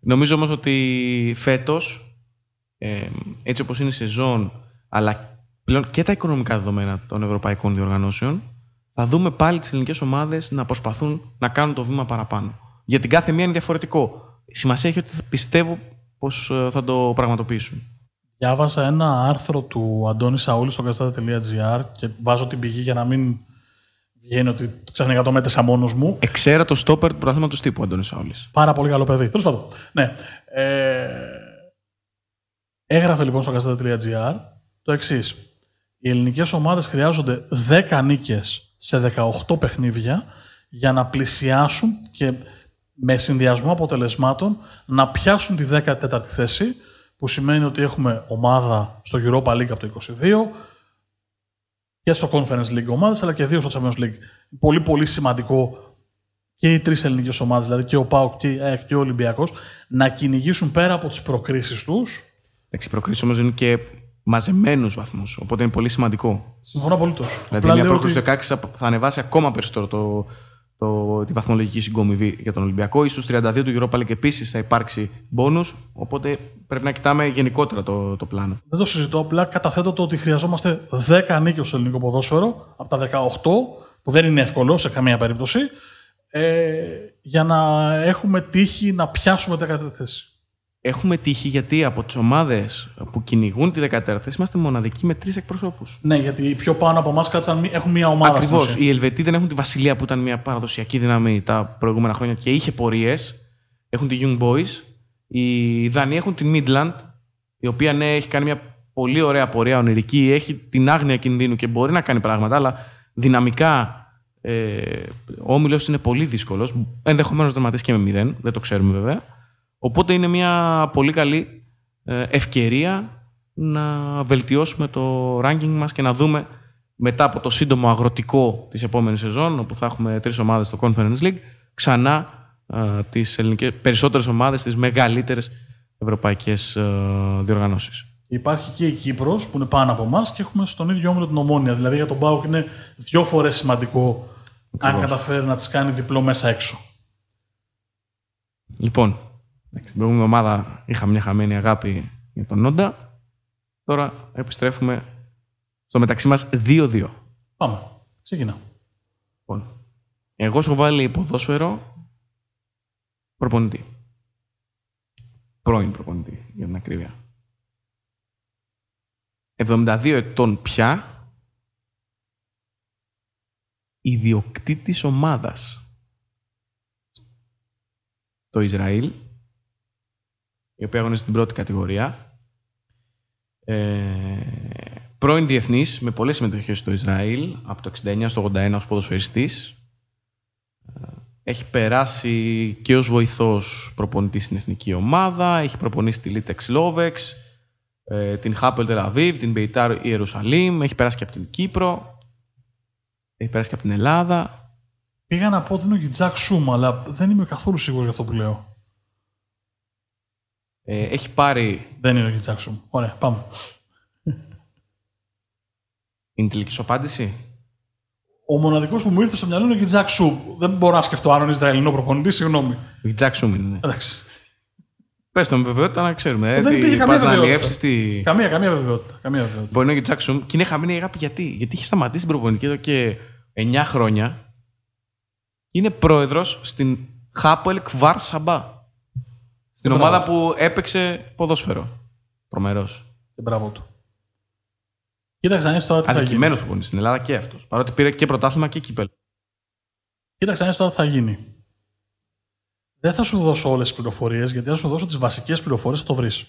Νομίζω όμως ότι φέτος, ε, έτσι όπως είναι η σεζόν, αλλά πλέον και τα οικονομικά δεδομένα των ευρωπαϊκών διοργανώσεων, θα δούμε πάλι τις ελληνικές ομάδες να προσπαθούν να κάνουν το βήμα παραπάνω. Για την κάθε μία είναι διαφορετικό. Η σημασία έχει ότι πιστεύω πως ε, θα το πραγματοποιήσουν. Διάβασα ένα άρθρο του Αντώνη Σαούλη στο καστάτα.gr και βάζω την πηγή για να μην βγαίνει ότι ξαφνικά το μέτρησα μόνος μου. Εξαίρα το στόπερ του πρωταθλήματος τύπου, Αντώνη Σαόλη. Πάρα πολύ καλό παιδί. Τέλος πάντων. Ναι. Ε, έγραφε λοιπόν στο καστάτα.gr το εξής. Οι ελληνικές ομάδες χρειάζονται 10 νίκες σε 18 παιχνίδια για να πλησιάσουν και με συνδυασμό αποτελεσμάτων να πιάσουν τη 14η θέση, που σημαίνει ότι έχουμε ομάδα στο Europa League από το 22 και στο Conference League ομάδες, αλλά και δύο στο Champions League. Πολύ πολύ σημαντικό και οι τρεις ελληνικές ομάδες, δηλαδή και ο ΠΑΟΚ και, και ο Ολυμπιακός, να κυνηγήσουν πέρα από τις προκρίσεις τους. Εντάξει, οι προκρίσεις όμως είναι και μαζεμένους βαθμούς. Οπότε είναι πολύ σημαντικό. Συμφωνώ απολύτως. Δηλαδή, μια πρόκληση ότι... 16 θα ανεβάσει ακόμα περισσότερο το, το, τη βαθμολογική συγκομιδή για τον Ολυμπιακό. Στου 32 του Europa League επίσης θα υπάρξει μπόνους. Οπότε πρέπει να κοιτάμε γενικότερα το, το πλάνο. Δεν το συζητώ. Απλά καταθέτω το ότι χρειαζόμαστε 10 νίκες στο ελληνικό ποδόσφαιρο από τα 18, που δεν είναι εύκολο σε καμία περίπτωση, ε, για να έχουμε τύχη να πιάσουμε 14η θέση. Έχουμε τύχη γιατί από τις ομάδες που κυνηγούν τη 14η θέση είμαστε μοναδικοί με τρεις εκπροσώπους. Ναι, γιατί οι πιο πάνω από εμάς κάτσαν, έχουν μία ομάδα. Ακριβώς. Οι Ελβετοί δεν έχουν τη Βασιλεία που ήταν μια παραδοσιακή δύναμη τα προηγούμενα χρόνια και είχε πορείες. Έχουν τη Young Boys. Οι Δανείοι έχουν την Midland, η οποία ναι, έχει κάνει μια πολύ ωραία πορεία ονειρική, έχει την άγνοια κινδύνου και μπορεί να κάνει πράγματα, αλλά δυναμικά ε, ο όμιλος είναι πολύ δύσκολος. Ενδεχομένως να δραματίσει και με μηδέν, δεν το ξέρουμε βέβαια. Οπότε είναι μια πολύ καλή ε, ευκαιρία να βελτιώσουμε το ranking μας και να δούμε μετά από το σύντομο αγροτικό της επόμενης σεζόν, όπου θα έχουμε τρεις ομάδες στο Conference League, ξανά ε, τις ελληνικές, περισσότερες ομάδες στις μεγαλύτερες ευρωπαϊκές ε, διοργανώσεις. Υπάρχει και η Κύπρος που είναι πάνω από εμάς και έχουμε στον ίδιο όμιλο την Ομόνια. Δηλαδή για τον Πάουκ είναι δύο φορές σημαντικό αν καταφέρει να τις κάνει διπλό μέσα έξω. Λοιπόν, την προηγούμενη εβδομάδα είχα μια χαμένη αγάπη για τον Νόντα. Τώρα επιστρέφουμε στο μεταξύ μας 2-2. Πάμε. Ξεκινά. Λοιπόν, εγώ σου βάλει ποδόσφαιρο προπονητή. Πρώην προπονητή, για την ακρίβεια. 72 ετών πια ιδιοκτήτης ομάδας. Το Ισραήλ, η οποία αγωνίζεται στην πρώτη κατηγορία. Ε, πρώην διεθνής με πολλές συμμετοχές στο Ισραήλ, από το 69 στο 81 ως ποδοσφαιριστής. Ε, έχει περάσει και ως βοηθός προπονητή στην εθνική ομάδα, έχει προπονήσει τη Λίτεξ Λόβεξ, την Χάπελ Τελαβίβ, την Μπεϊτάρ Ιερουσαλήμ, έχει περάσει και από την Κύπρο, έχει περάσει και από την Ελλάδα. Πήγα να πω ότι είναι ο Γιτζάκ Σούμ, αλλά δεν είμαι καθόλου σίγουρος για αυτό που λέω. Ε, έχει πάρει. Δεν είναι ο Γιτζάξουμ. Ωραία, πάμε. Είναι τελικής σου απάντηση; Ο μοναδικός που μου ήρθε στο μυαλό είναι ο Γιτζάξουμ. Δεν μπορώ να σκεφτώ αν είναι Ισραηλινό προπονητή, συγγνώμη. Ο Γιτζάξουμ είναι. Ναι. Εντάξει. Πες το με βεβαιότητα να ξέρουμε. Ε, δεν υπήρχε καμία βεβαιότητα. Στη... Καμία, καμία βεβαιότητα. Καμία βεβαιότητα. Μπορεί να είναι ο Γιτζάξουμ και είναι χαμένη η αγάπη γιατί; Γιατί είχε σταματήσει την προπονητική εδώ και 9 χρόνια. Είναι πρόεδρος στην Χάπολ Κβάρ Σαμπά. Στην ομάδα που έπαιξε ποδόσφαιρο. Τρομερός. Και μπράβο του. Κοίταξε να τώρα τι θα γίνει. Αδικημένος που στην Ελλάδα και αυτός. Παρότι πήρε και πρωτάθλημα και κύπελ. Κοίταξε να τώρα τι θα γίνει. Δεν θα σου δώσω όλες τις πληροφορίες, γιατί θα σου δώσω τις βασικές πληροφορίες, θα το βρεις.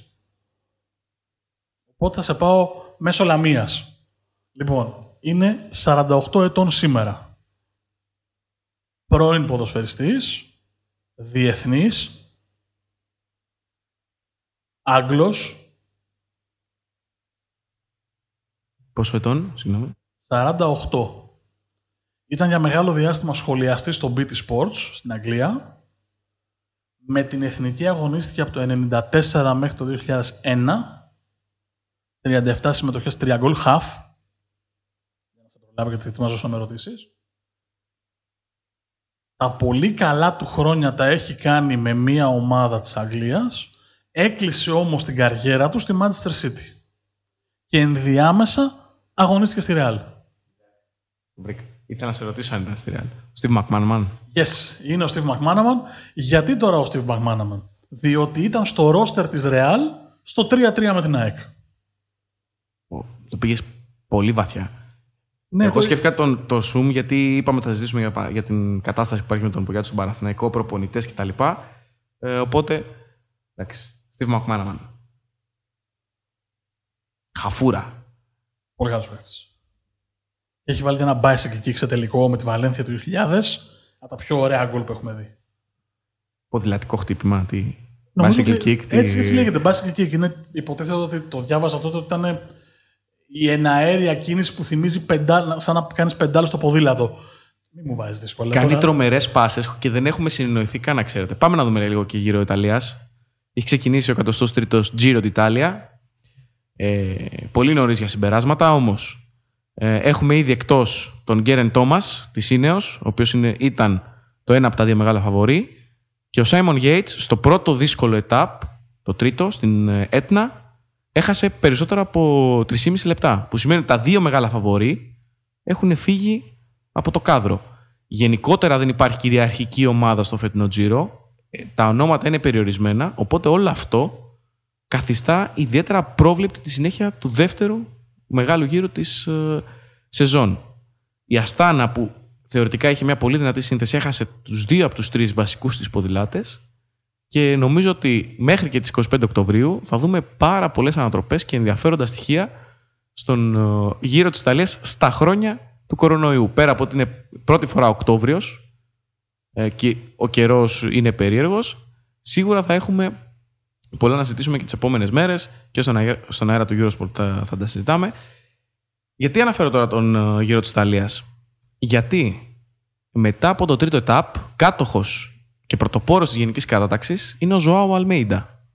Οπότε θα σε πάω μέσω λαμίας. Λοιπόν, είναι 48 ετών σήμερα. Πρώην ποδοσφαιριστής, διεθνής, Άγγλος. Πόσο ετών, συγγνώμη; 48. Ήταν για μεγάλο διάστημα σχολιαστής στο BT Sports στην Αγγλία. Με την εθνική αγωνίστηκε από το 1994 μέχρι το 2001. 37 συμμετοχές, 3 γκολ, half. Για να σε προλάβω γιατί ετοιμάζω με ερωτήσεις. Τα πολύ καλά του χρόνια τα έχει κάνει με μία ομάδα της Αγγλίας Έκλεισε όμως την καριέρα του στη Manchester City. Και ενδιάμεσα αγωνίστηκε στη Real. Βρήκα. Ήθελα να σε ρωτήσω αν ήταν στη Real. Ο Steve McManaman. Yes, είναι ο Steve McManaman. Γιατί τώρα ο Steve McManaman; Διότι ήταν στο ρόστερ της Real στο 3-3 με την ΑΕΚ. Το πήγες πολύ βαθιά. Ναι, Εγώ το... σκέφτηκα τον, το Zoom γιατί είπαμε ότι θα συζητήσουμε για, για την κατάσταση που υπάρχει με τον Πογιάτη στον Παραθυναϊκό, προπονητές κτλ. Ε, οπότε, εντάξει. Steve McManaman. Χαφούρα. Πολύ καλός παίκτης. Έχει βάλει και ένα bicycle kick σε τελικό με τη Βαλένθια του 2000. Από τα πιο ωραία γκολ που έχουμε δει. Ποδηλατικό χτύπημα. Τι... Νομίζω Bicycle ότι kick. τι- Έτσι, έτσι λέγεται. Bicycle kick. Είναι, υποτίθεται ότι το διάβαζα τότε ότι ήταν η εναέρια κίνηση που θυμίζει πεντά, σαν να κάνεις πεντάλ στο ποδήλατο. Μην μου βάζεις δύσκολα. Κάνει τώρα. τρομερές πάσες και δεν έχουμε συνεννοηθεί καν, να ξέρετε. Πάμε να δούμε λίγο και γύρω Ιταλίας. Έχει ξεκινήσει ο 103ο Giro d'Italia. Ε, πολύ νωρίς για συμπεράσματα, όμως ε, έχουμε ήδη εκτός τον Γκέρεν Τόμα της Ίνεο, ο οποίος ήταν το ένα από τα δύο μεγάλα φαβορή. Και ο Σάιμον Yates στο πρώτο δύσκολο ετάπ, το τρίτο, στην ε, Έτνα, έχασε περισσότερο από 3,5 λεπτά. Που σημαίνει ότι τα δύο μεγάλα φαβορή έχουν φύγει από το κάδρο. Γενικότερα δεν υπάρχει κυριαρχική ομάδα στο φετινό Giro. Ε, Τα ονόματα είναι περιορισμένα, οπότε όλο αυτό καθιστά ιδιαίτερα πρόβλεπτη τη συνέχεια του δεύτερου μεγάλου γύρου της ε, σεζόν. Η Αστάνα που θεωρητικά είχε μια πολύ δυνατή σύνθεση έχασε τους δύο από τους τρεις βασικούς της ποδηλάτες και νομίζω ότι μέχρι και τις 25 Οκτωβρίου θα δούμε πάρα πολλές ανατροπές και ενδιαφέροντα στοιχεία στον ε, γύρο της Ιταλίας στα χρόνια του κορονοϊού. Πέρα από ότι είναι πρώτη φορά Οκτώβριος ε, και ο καιρός είναι περίεργος, σίγουρα θα έχουμε πολλά να συζητήσουμε και τις επόμενες μέρες και στον αέρα, στον αέρα του Eurosport θα, θα τα συζητάμε. Γιατί αναφέρω τώρα τον ε, γύρο της Ιταλίας; Γιατί μετά από το τρίτο ετάπ, κάτοχος και πρωτοπόρος της γενικής κατάταξης είναι ο Ζωάο Αλμέιντα.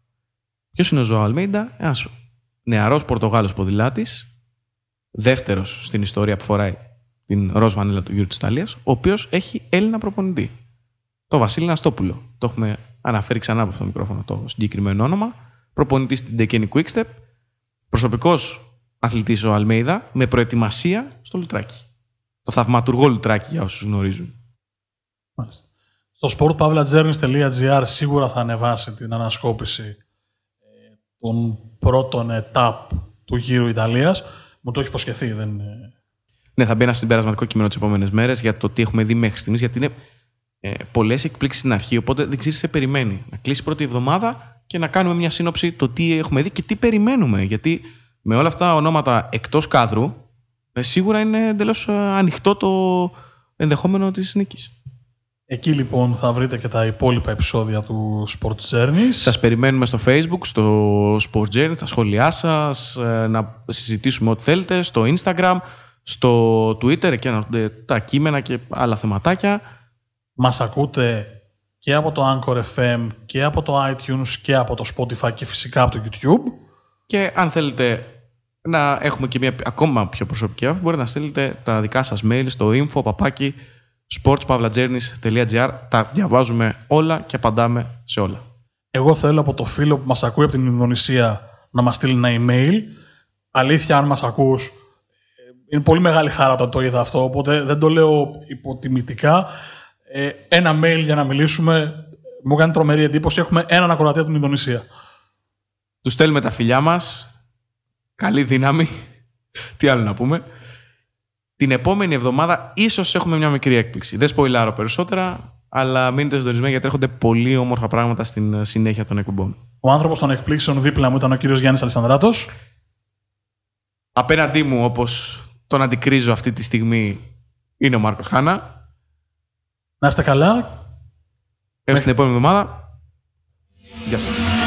Ποιος είναι ο Ζωάο Αλμέιντα; Ένας νεαρός Πορτογάλος ποδηλάτης, δεύτερος στην ιστορία που φοράει την ροζ βανίλα του γύρου της Ιταλίας, ο οποίος έχει Έλληνα προπονητή. Το Βασίλη Ναστόπουλο. Το έχουμε αναφέρει ξανά από αυτό το μικρόφωνο το συγκεκριμένο όνομα. Προπονητής στην Τεκένη Quickstep. Προσωπικός αθλητής ο Αλμέιδα με προετοιμασία στο Λουτράκι. Το θαυματουργό Λουτράκι για όσους γνωρίζουν. Μάλιστα. Στο sportpavlajourneys.gr σίγουρα θα ανεβάσει την ανασκόπηση ε, των πρώτων ετάπ του γύρου Ιταλίας. Μου το έχει υποσχεθεί. Δεν... είναι- Ναι, θα μπει ένα συμπερασματικό κείμενο τις επόμενες μέρες για το τι έχουμε δει μέχρι στιγμής, γιατί είναι ε, πολλές εκπλήξεις στην αρχή. Οπότε δεν ξέρεις τι σε περιμένει. Να κλείσει πρώτη εβδομάδα και να κάνουμε μια σύνοψη το τι έχουμε δει και τι περιμένουμε. Γιατί με όλα αυτά τα ονόματα εκτός κάδρου, ε, σίγουρα είναι εντελώς ανοιχτό το ενδεχόμενο της νίκης. Εκεί λοιπόν θα βρείτε και τα υπόλοιπα επεισόδια του Sport Journeys. Σας περιμένουμε στο Facebook, στο Sport Journey, στα σχόλιά σας, να συζητήσουμε ό,τι θέλετε, στο Instagram, στο Twitter και να δείτε τα κείμενα και άλλα θεματάκια. Μας ακούτε και από το Anchor FM και από το iTunes και από το Spotify και φυσικά από το YouTube. Και αν θέλετε να έχουμε και μια ακόμα πιο προσωπική άποψη, μπορείτε να στείλετε τα δικά σας mail στο info παπάκι sportspavlajourneys.gr. Τα διαβάζουμε όλα και απαντάμε σε όλα. Εγώ θέλω από το φίλο που μας ακούει από την Ινδονησία να μας στείλει ένα email. Αλήθεια, αν μας ακούς, ε, είναι πολύ μεγάλη χαρά όταν το είδα αυτό, οπότε δεν το λέω υποτιμητικά. Ε, ένα mail για να μιλήσουμε. Μου κάνει τρομερή εντύπωση. Έχουμε έναν ακροατή από την Ινδονησία. Τους στέλνουμε τα φιλιά μας. Καλή δύναμη. Τι άλλο να πούμε. Την επόμενη εβδομάδα ίσως έχουμε μια μικρή έκπληξη. Δεν σποιλάρω περισσότερα, αλλά μείνετε συντονισμένοι γιατί έρχονται πολύ όμορφα πράγματα στην συνέχεια των εκπομπών. Ο άνθρωπος των εκπλήξεων δίπλα μου ήταν ο κύριος Γιάννης Αλessandράτος. Απέναντί μου, όπως τον αντικρίζω αυτή τη στιγμή, είναι ο Μάρκος Χάνα. Να είστε καλά. Έως την επόμενη εβδομάδα. Γεια σας.